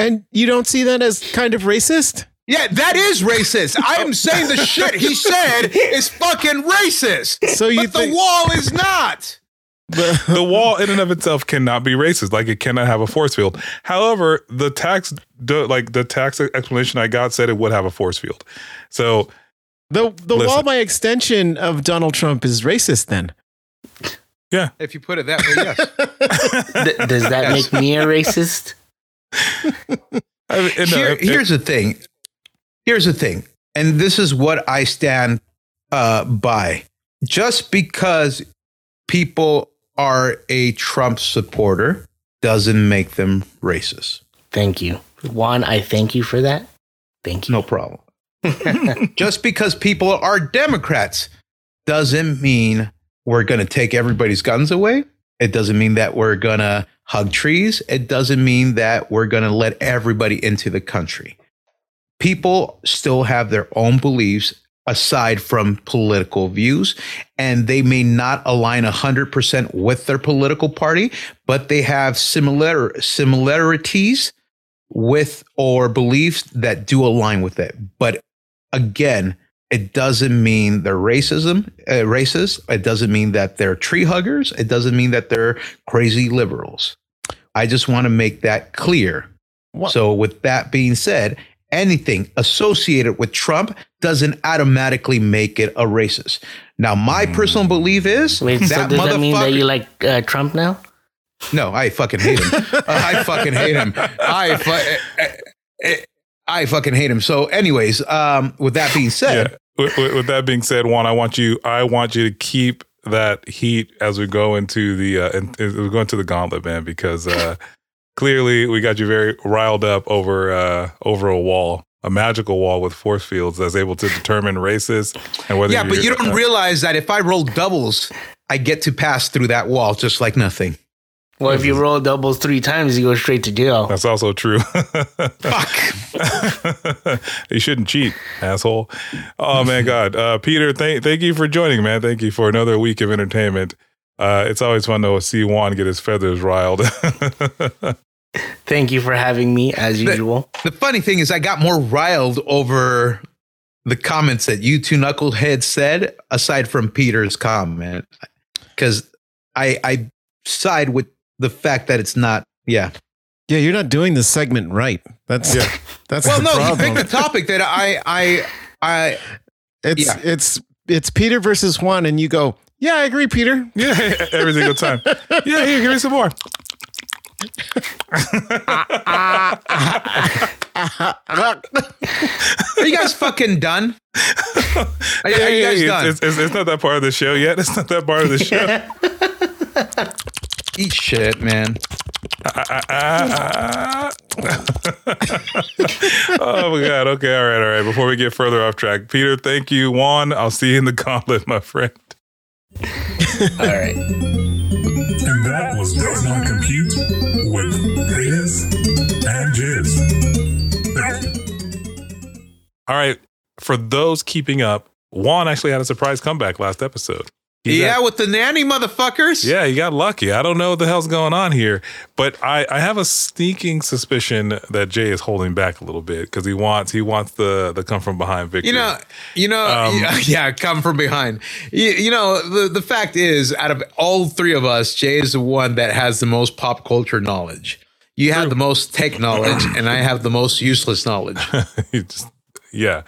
And you don't see that as kind of racist? Yeah, that is racist. I am saying the shit he said is fucking racist. So you but the wall is not. the, the wall in and of itself cannot be racist like it cannot have a force field however the tax like the tax explanation i got said it would have a force field so the, the wall Listen. by extension of Donald Trump is racist then? Yeah. If you put it that way, yes. Th- does that Yes. make me a racist? I mean, no, Here- it- here's the thing. Here's the thing, and this is what I stand uh, by. Just because people are a Trump supporter doesn't make them racist. Thank you. Juan, I thank you for that. Thank you. No problem. Just because people are Democrats doesn't mean we're going to take everybody's guns away. It doesn't mean that we're going to hug trees. It doesn't mean that we're going to let everybody into the country. People still have their own beliefs aside from political views, and they may not align 100% with their political party, but they have similar similarities with or beliefs that do align with it. But again, it doesn't mean they're racism, uh, racist. It doesn't mean that they're tree huggers. It doesn't mean that they're crazy liberals. I just want to make that clear. What- So, with that being said, anything associated with Trump doesn't automatically make it a racist. Now, my personal belief is Wait, so that does that mean that you like uh, Trump now? no, I fucking hate him. I fucking hate him. I fu- I fucking hate him. So, anyways, um, with that being said, yeah. With, with, with that being said, Juan, I want you. I want you to keep that heat as we go into the uh, in, as we go into the gauntlet, man, because uh, clearly we got you very riled up over uh, over a wall, a magical wall with force fields that's able to determine races and whether. yeah, but you don't realize that if I roll doubles, I get to pass through that wall just like nothing. Well, if you roll doubles three times, you go straight to jail. That's also true. Fuck. you shouldn't cheat, asshole. Oh man, God, uh, Peter, thank thank you for joining, man. Thank you for another week of entertainment. Uh, it's always fun to see Juan get his feathers riled. Thank you for having me, as The- usual. The funny thing is, I got more riled over the comments that you two knuckleheads said, aside from Peter's comment, because I I side with the fact that it's not. Yeah. Yeah, you're not doing the segment right. That's Yeah. that's Well, the no, you problem. picked a topic that I I I it's yeah. it's it's Peter versus Juan, and you go, yeah, I agree, Peter. yeah, every single time. Yeah, here, give me some more. Are you guys fucking done? Are, are you guys hey, done? it's, it's, it's not that part of the show yet. It's not that part of the show. Eat shit, man. Oh my god. Okay. All right. All right. Before we get further off track, Peter, thank you. Juan, I'll see you in the gauntlet, my friend. All right. And that was Does Not Compute with Hayes and Jizz. All right. For those keeping up, Juan actually had a surprise comeback last episode. Yeah, got- with the nanny motherfuckers. yeah, you got lucky. I don't know what the hell's going on here, but I, I have a sneaking suspicion that Jay is holding back a little bit because he wants he wants the the come from behind victory. You know, you know, Um, yeah, yeah, come from behind. You, you know, the, the fact is, out of all three of us, Jay is the one that has the most pop culture knowledge. You have the most tech knowledge, and I have the most useless knowledge. You just- yeah.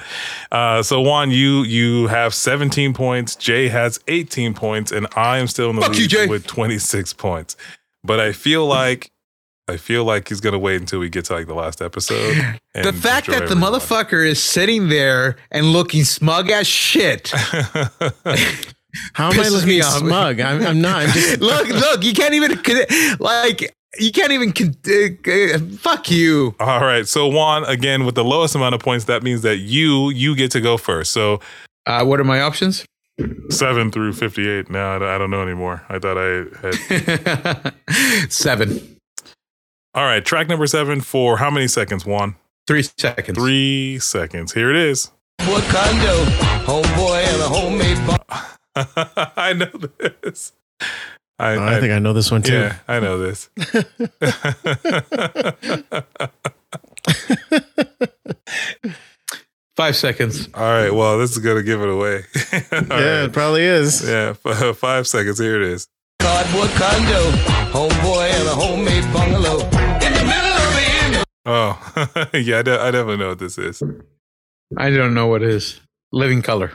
Uh, so Juan, you you have 17 points. Jay has 18 points, and I am still in the Fuck lead Jay. with 26 points. But I feel like I feel like he's gonna wait until we get to like the last episode. and the fact destroy that the motherfucker is sitting there and looking smug as shit. How am I Pisses looking me off. smug? I'm, I'm not. I'm just, look, look, you can't even like you can't even con- uh, uh, fuck you. All right. So Juan, again, with the lowest amount of points, that means that you you get to go first. So Uh, what are my options? seven through 58. Now I don't- I don't know anymore. I thought I had. Seven, All right. Track number seven for how many seconds? Juan. three seconds. Three seconds. Here it is. What condo? Homeboy and a homemade bar. I know this. I, Oh, I think I know this one too. yeah, I know this. Five seconds. All right. Well, this is gonna give it away. Yeah, right. it probably is. Yeah. f- Five seconds. Here it is. Cardboard condo. Homeboy and a homemade bungalow. In the middle of the end. Oh, yeah. I, de- I definitely know what this is. I don't know what it is. Living color.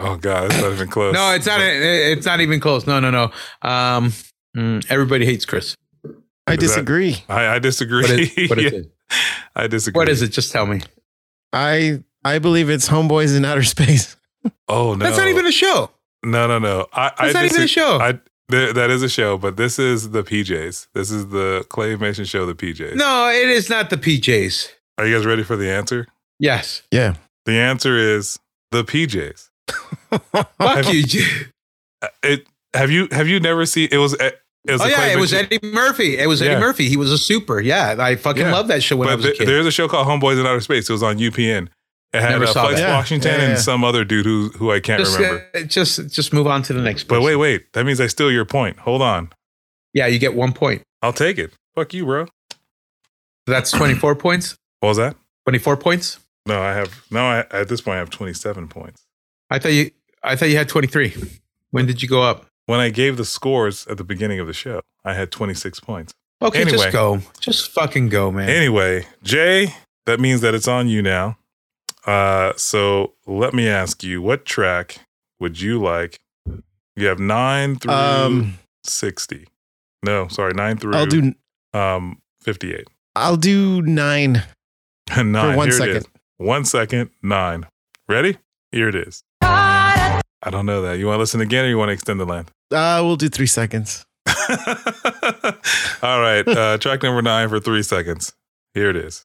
Oh god, it's not even close. No, it's not. It's not even close. No, no, no. Um, mm, everybody hates Chris. I Is that- disagree. I, I disagree. What is, what is Yeah, it? I disagree. What is it? Just tell me. I I believe it's Homeboys in Outer Space. Oh no, That's not even a show. no, no, no. I, I That's not even a show. I th- that is a show, but this is the PJs. This is the claymation show, the PJs. No, it is not the PJs. Are you guys ready for the answer? Yes. Yeah. The answer is the PJs. Fuck you. J- Uh, It have you have you never seen? It was uh, it was Oh yeah, it was Eddie Murphy. It was Eddie Yeah. Murphy. He was a super. Yeah, I fucking Yeah. love that show when I But was a kid. there's a show called Homeboys in Outer Space. It was on UPN. It had Never uh, Flex that. Washington Yeah, yeah, and some other dude who who I can't just, remember. uh, just, just move on to the next. but wait, wait. That means I steal your point. Hold on. Yeah, you get one point. I'll take it. Fuck you, bro. That's twenty-four points. What was that? Twenty-four points. No, I have no. I, at this point, I have 27 points. I thought you. I thought you had twenty-three. When did you go up? When I gave the scores at the beginning of the show, I had 26 points. Okay, Anyway. just go. Just fucking go, man. Anyway, Jay, that means that it's on you now. Uh, so let me ask you, what track would you like? You have nine through Um, 60. No, sorry, nine through I'll do um 58. I'll do nine nine. for one Here it second. is. One second, nine. Ready? Here it is. I don't know that. You want to listen again or you want to extend the length? Uh, we'll do three seconds. All right. Uh, track number nine for three seconds. Here it is.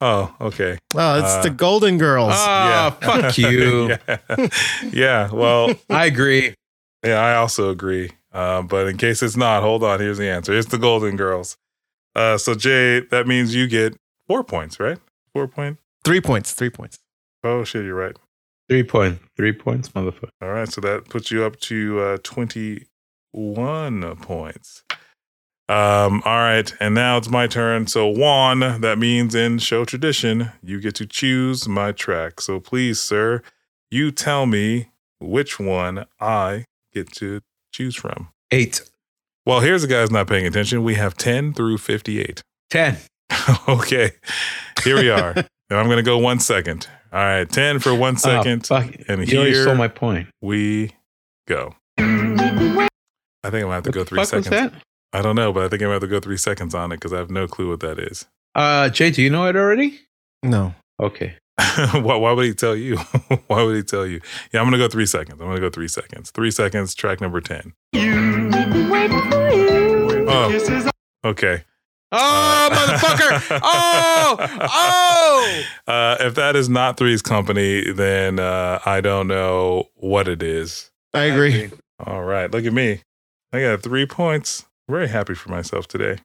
Oh, okay. Oh, it's Uh, the Golden Girls. Ah, fuck you. yeah. yeah. Well, I agree. yeah, I also agree. Uh, but in case it's not, hold on. Here's the answer. It's the Golden Girls. Uh, so Jay, that means you get four points, right? Four point. three points. Three points. Oh shit, you're right. Three point. Three points, motherfucker. All right, so that puts you up to uh, 21 points. Um, all right, and now it's my turn. So Juan, that means in show tradition, you get to choose my track. So please, sir, you tell me which one I get to choose from. Eight. Well, here's the guy who's not paying attention. We have 10 through 58. Ten. okay, here we are. and I'm going to go one second. All right, 10 for one second. Oh, fuck. and you here stole my point. we go. I think I'm gonna have to What go three fuck seconds. was that? I don't know, but I think I'm gonna have to go three seconds on it because I have no clue what that is. Uh, Jay, do you know it already? No. Okay. why, why would he tell you? why would he tell you? Yeah, I'm gonna go three seconds. I'm gonna go three seconds. Three seconds. Track number ten. Oh, okay. Oh, Uh, motherfucker! Oh, oh! Uh, if that is not Three's Company, then uh, I don't know what it is. I agree. All right, look at me. I got three points. Very happy for myself today.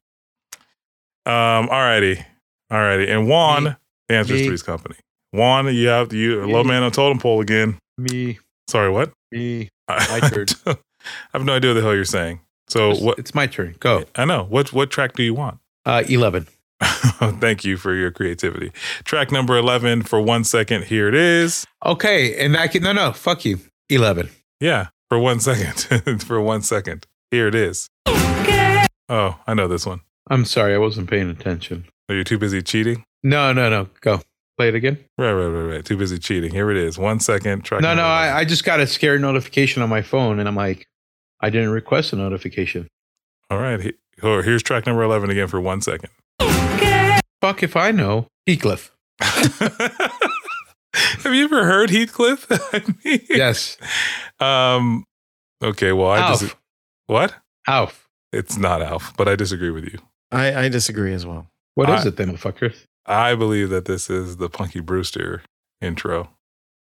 Um, all righty. And Juan, Me. the answer is Three's Company. Juan, you have to, you low man on totem pole again. Me, Sorry, what? me. I turn. I have no idea what the hell you're saying. So It's- what It's my turn. Go. I know. What what track do you want? Uh, eleven. Thank you for your creativity. Track number 11 for one second. Here it is. Okay, and I can no, no. Fuck you. Eleven. Yeah, for one second. for one second. Here it is. Oh, I know this one. I'm sorry, I wasn't paying attention. Are you too busy cheating? No, no, no. Go. Play it again. Right, right, right, right. Too busy cheating. Here it is. One second. Track No, no. I, I just got a scary notification on my phone, and I'm like, I didn't request a notification. All right. He- oh, here's track number 11 again for one second. Fuck if I know. Heathcliff. Have you ever heard Heathcliff? I mean, Yes. Um. Okay. Well, I Alf. just what? Alf. It's not Alf, but I disagree with you. I, I disagree as well. What is I- it then, fucker? I believe that this is the Punky Brewster intro.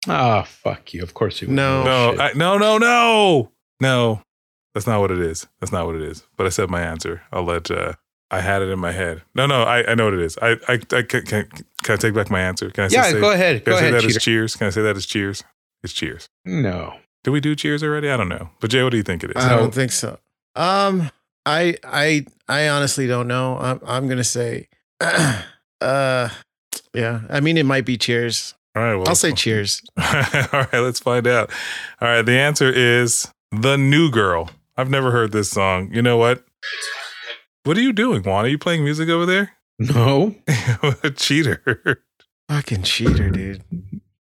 Ah, fuck you. Of course you would. No. No. I, no, no, no, no. That's not what it is. That's not what it is. But I said my answer. I'll let. uh I had it in my head. No, no, I, I know what it is. I, I, I can, can, can I take back my answer? Can I yeah, say, go ahead. Can Go I say ahead, that as cheers? Can I say that as cheers? It's cheers. No. Did we do cheers already? I don't know. But Jay, what do you think it is? I No. don't think so. Um, I I I honestly don't know. I'm I'm gonna say, uh, yeah. I mean, it might be Cheers. All right. Well, I'll say Cheers. All right, let's find out. All right, the answer is The New Girl. I've never heard this song. You know what? What are you doing, Juan? Are you playing music over there? No. a cheater. Fucking cheater, dude.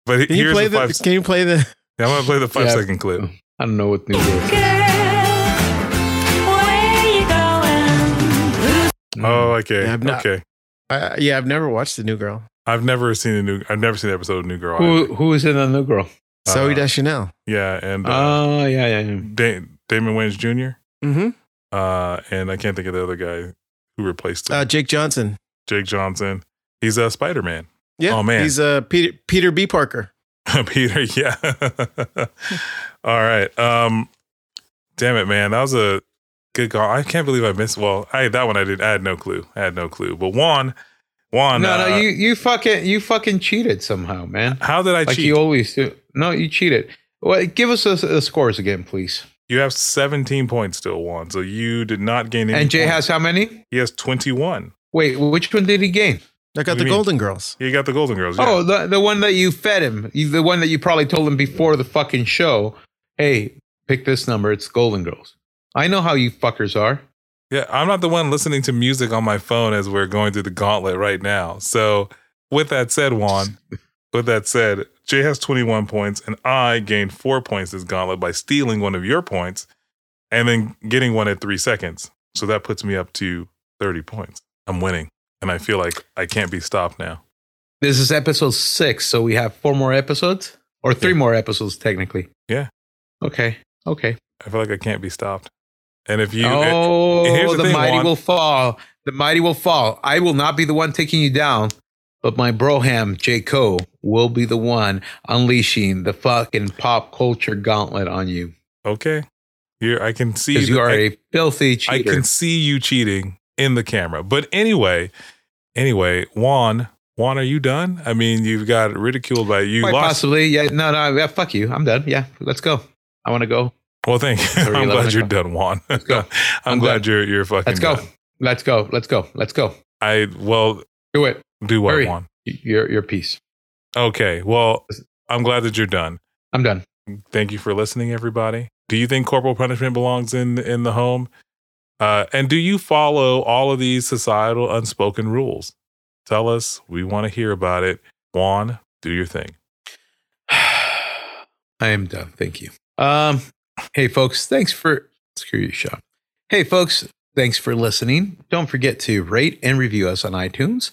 But he- Can you play the the? Can you play the? Yeah, I'm gonna play the five Yeah. second clip. I don't know what new girl. Oh, okay, Yeah, not- okay. Uh, yeah, I've never watched the New Girl. I've never seen a new. I've never seen an episode of New Girl. Who who is in the new girl? Zoe Uh, Deschanel. Yeah, and uh, Oh yeah, yeah, yeah. da- Damon Wayans Jr. Mm-hmm. Uh, and I can't think of the other guy who replaced him. Uh, Jake Johnson. Jake Johnson. He's a Spider Man. Yeah. Oh, man. He's uh Peter Peter B. Parker. Peter, yeah. All right. Um, damn it, man. That was a good call. I can't believe I missed. Well, I that one I did. I had no clue. I had no clue. But Juan, Juan. No, uh, no, you you fucking you fucking cheated somehow, man. How did I Like cheat? you You, always do. No, you cheated. Well, give us the the scores again, please. Have 17 points still, Juan. So you did not gain any. And Jay points. has how many? He has 21. Wait, which one did he gain? I got What the? Golden Girls. He got the Golden Girls. Yeah. Oh, the the one that you fed him, the one that you probably told him before the fucking show. Hey, pick this number. It's Golden Girls. I know how you fuckers are. Yeah, I'm not the one listening to music on my phone as we're going through the gauntlet right now. So, with that said, Juan, with that said, Jay has 21 points, and I gained four points this gauntlet by stealing one of your points and then getting one at three seconds. So that puts me up to 30 points. I'm winning, and I feel like I can't be stopped now. This is episode six, so we have four more episodes, or three Yeah. more episodes technically. Yeah. Okay. Okay. I feel like I can't be stopped. And if you, oh, here's the the, thing, mighty Juan. will fall. The mighty will fall. I will not be the one taking you down, but my broham J Co will be the one unleashing the fucking pop culture gauntlet on you okay, here I can see because you are I- a filthy cheater. I can see you cheating in the camera. But anyway, anyway, Juan, Juan, are you done? I mean, you've got ridiculed by you Quite lost. possibly. Yeah. No. No. Yeah. Fuck you. I'm done. Yeah. Let's go. I want to go. Well, thank you. I'm glad you're o'clock. done, Juan. Let's go. I'm, I'm glad done. you're you're fucking Let's go. done. Let's go. Let's go. Let's go. I well Do it. do what, Hurry. Juan? Your your piece. Okay. Well, I'm glad that you're done. I'm done. Thank you for listening, everybody. Do you think corporal punishment belongs in in the home? Uh, and do you follow all of these societal unspoken rules? Tell us. We want to hear about it. Juan, do your thing. I am done. Thank you. Um, hey folks, thanks for screw you, Sean. Hey folks, thanks for listening. Don't forget to rate and review us on iTunes.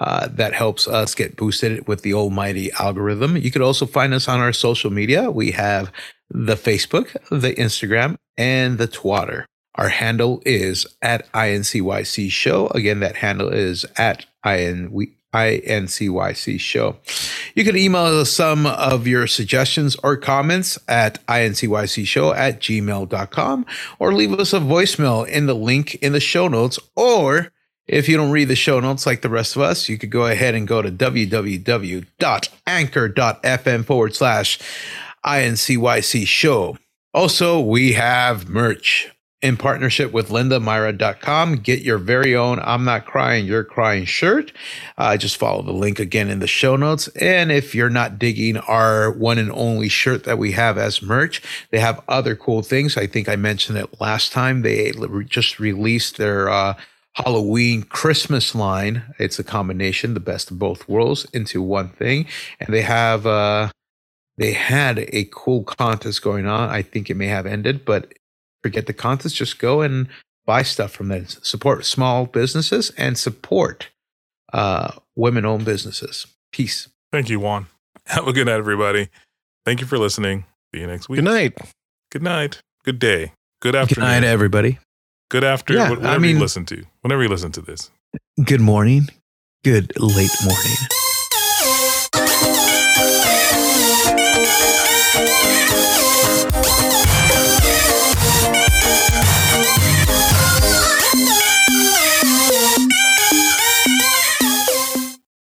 Uh, that helps us get boosted with the almighty algorithm. You could also find us on our social media. We have the Facebook, the Instagram, and the Twitter. Our handle is at INCYC Show. Again, that handle is at IN, INCYC Show. You can email us some of your suggestions or comments at incycshow at gmail.com or leave us a voicemail in the link in the show notes. Or if you don't read the show notes like the rest of us, you could go ahead and go to www.anchor.fm forward slash INCYC show. Also, we have merch in partnership with lindamyra.com. Get your very own I'm Not Crying, You're Crying shirt. Uh, just follow the link again in the show notes. And if you're not digging our one and only shirt that we have as merch, they have other cool things. I think I mentioned it last time. They just released their uh, Halloween Christmas line. It's a combination, the best of both worlds, into one thing. And they have. Uh, they had a cool contest going on. I think it may have ended, but forget the contest. Just go and buy stuff from them. Support small businesses and support uh, women owned businesses. Peace. Thank you, Juan. Have a good night, everybody. Thank you for listening. See you next week. Good night. Good night. Good day. Good afternoon. Good night, everybody. Good after. Yeah, wh- whatever I mean- you listen to. Whenever you listen to this. Good morning. Good late morning.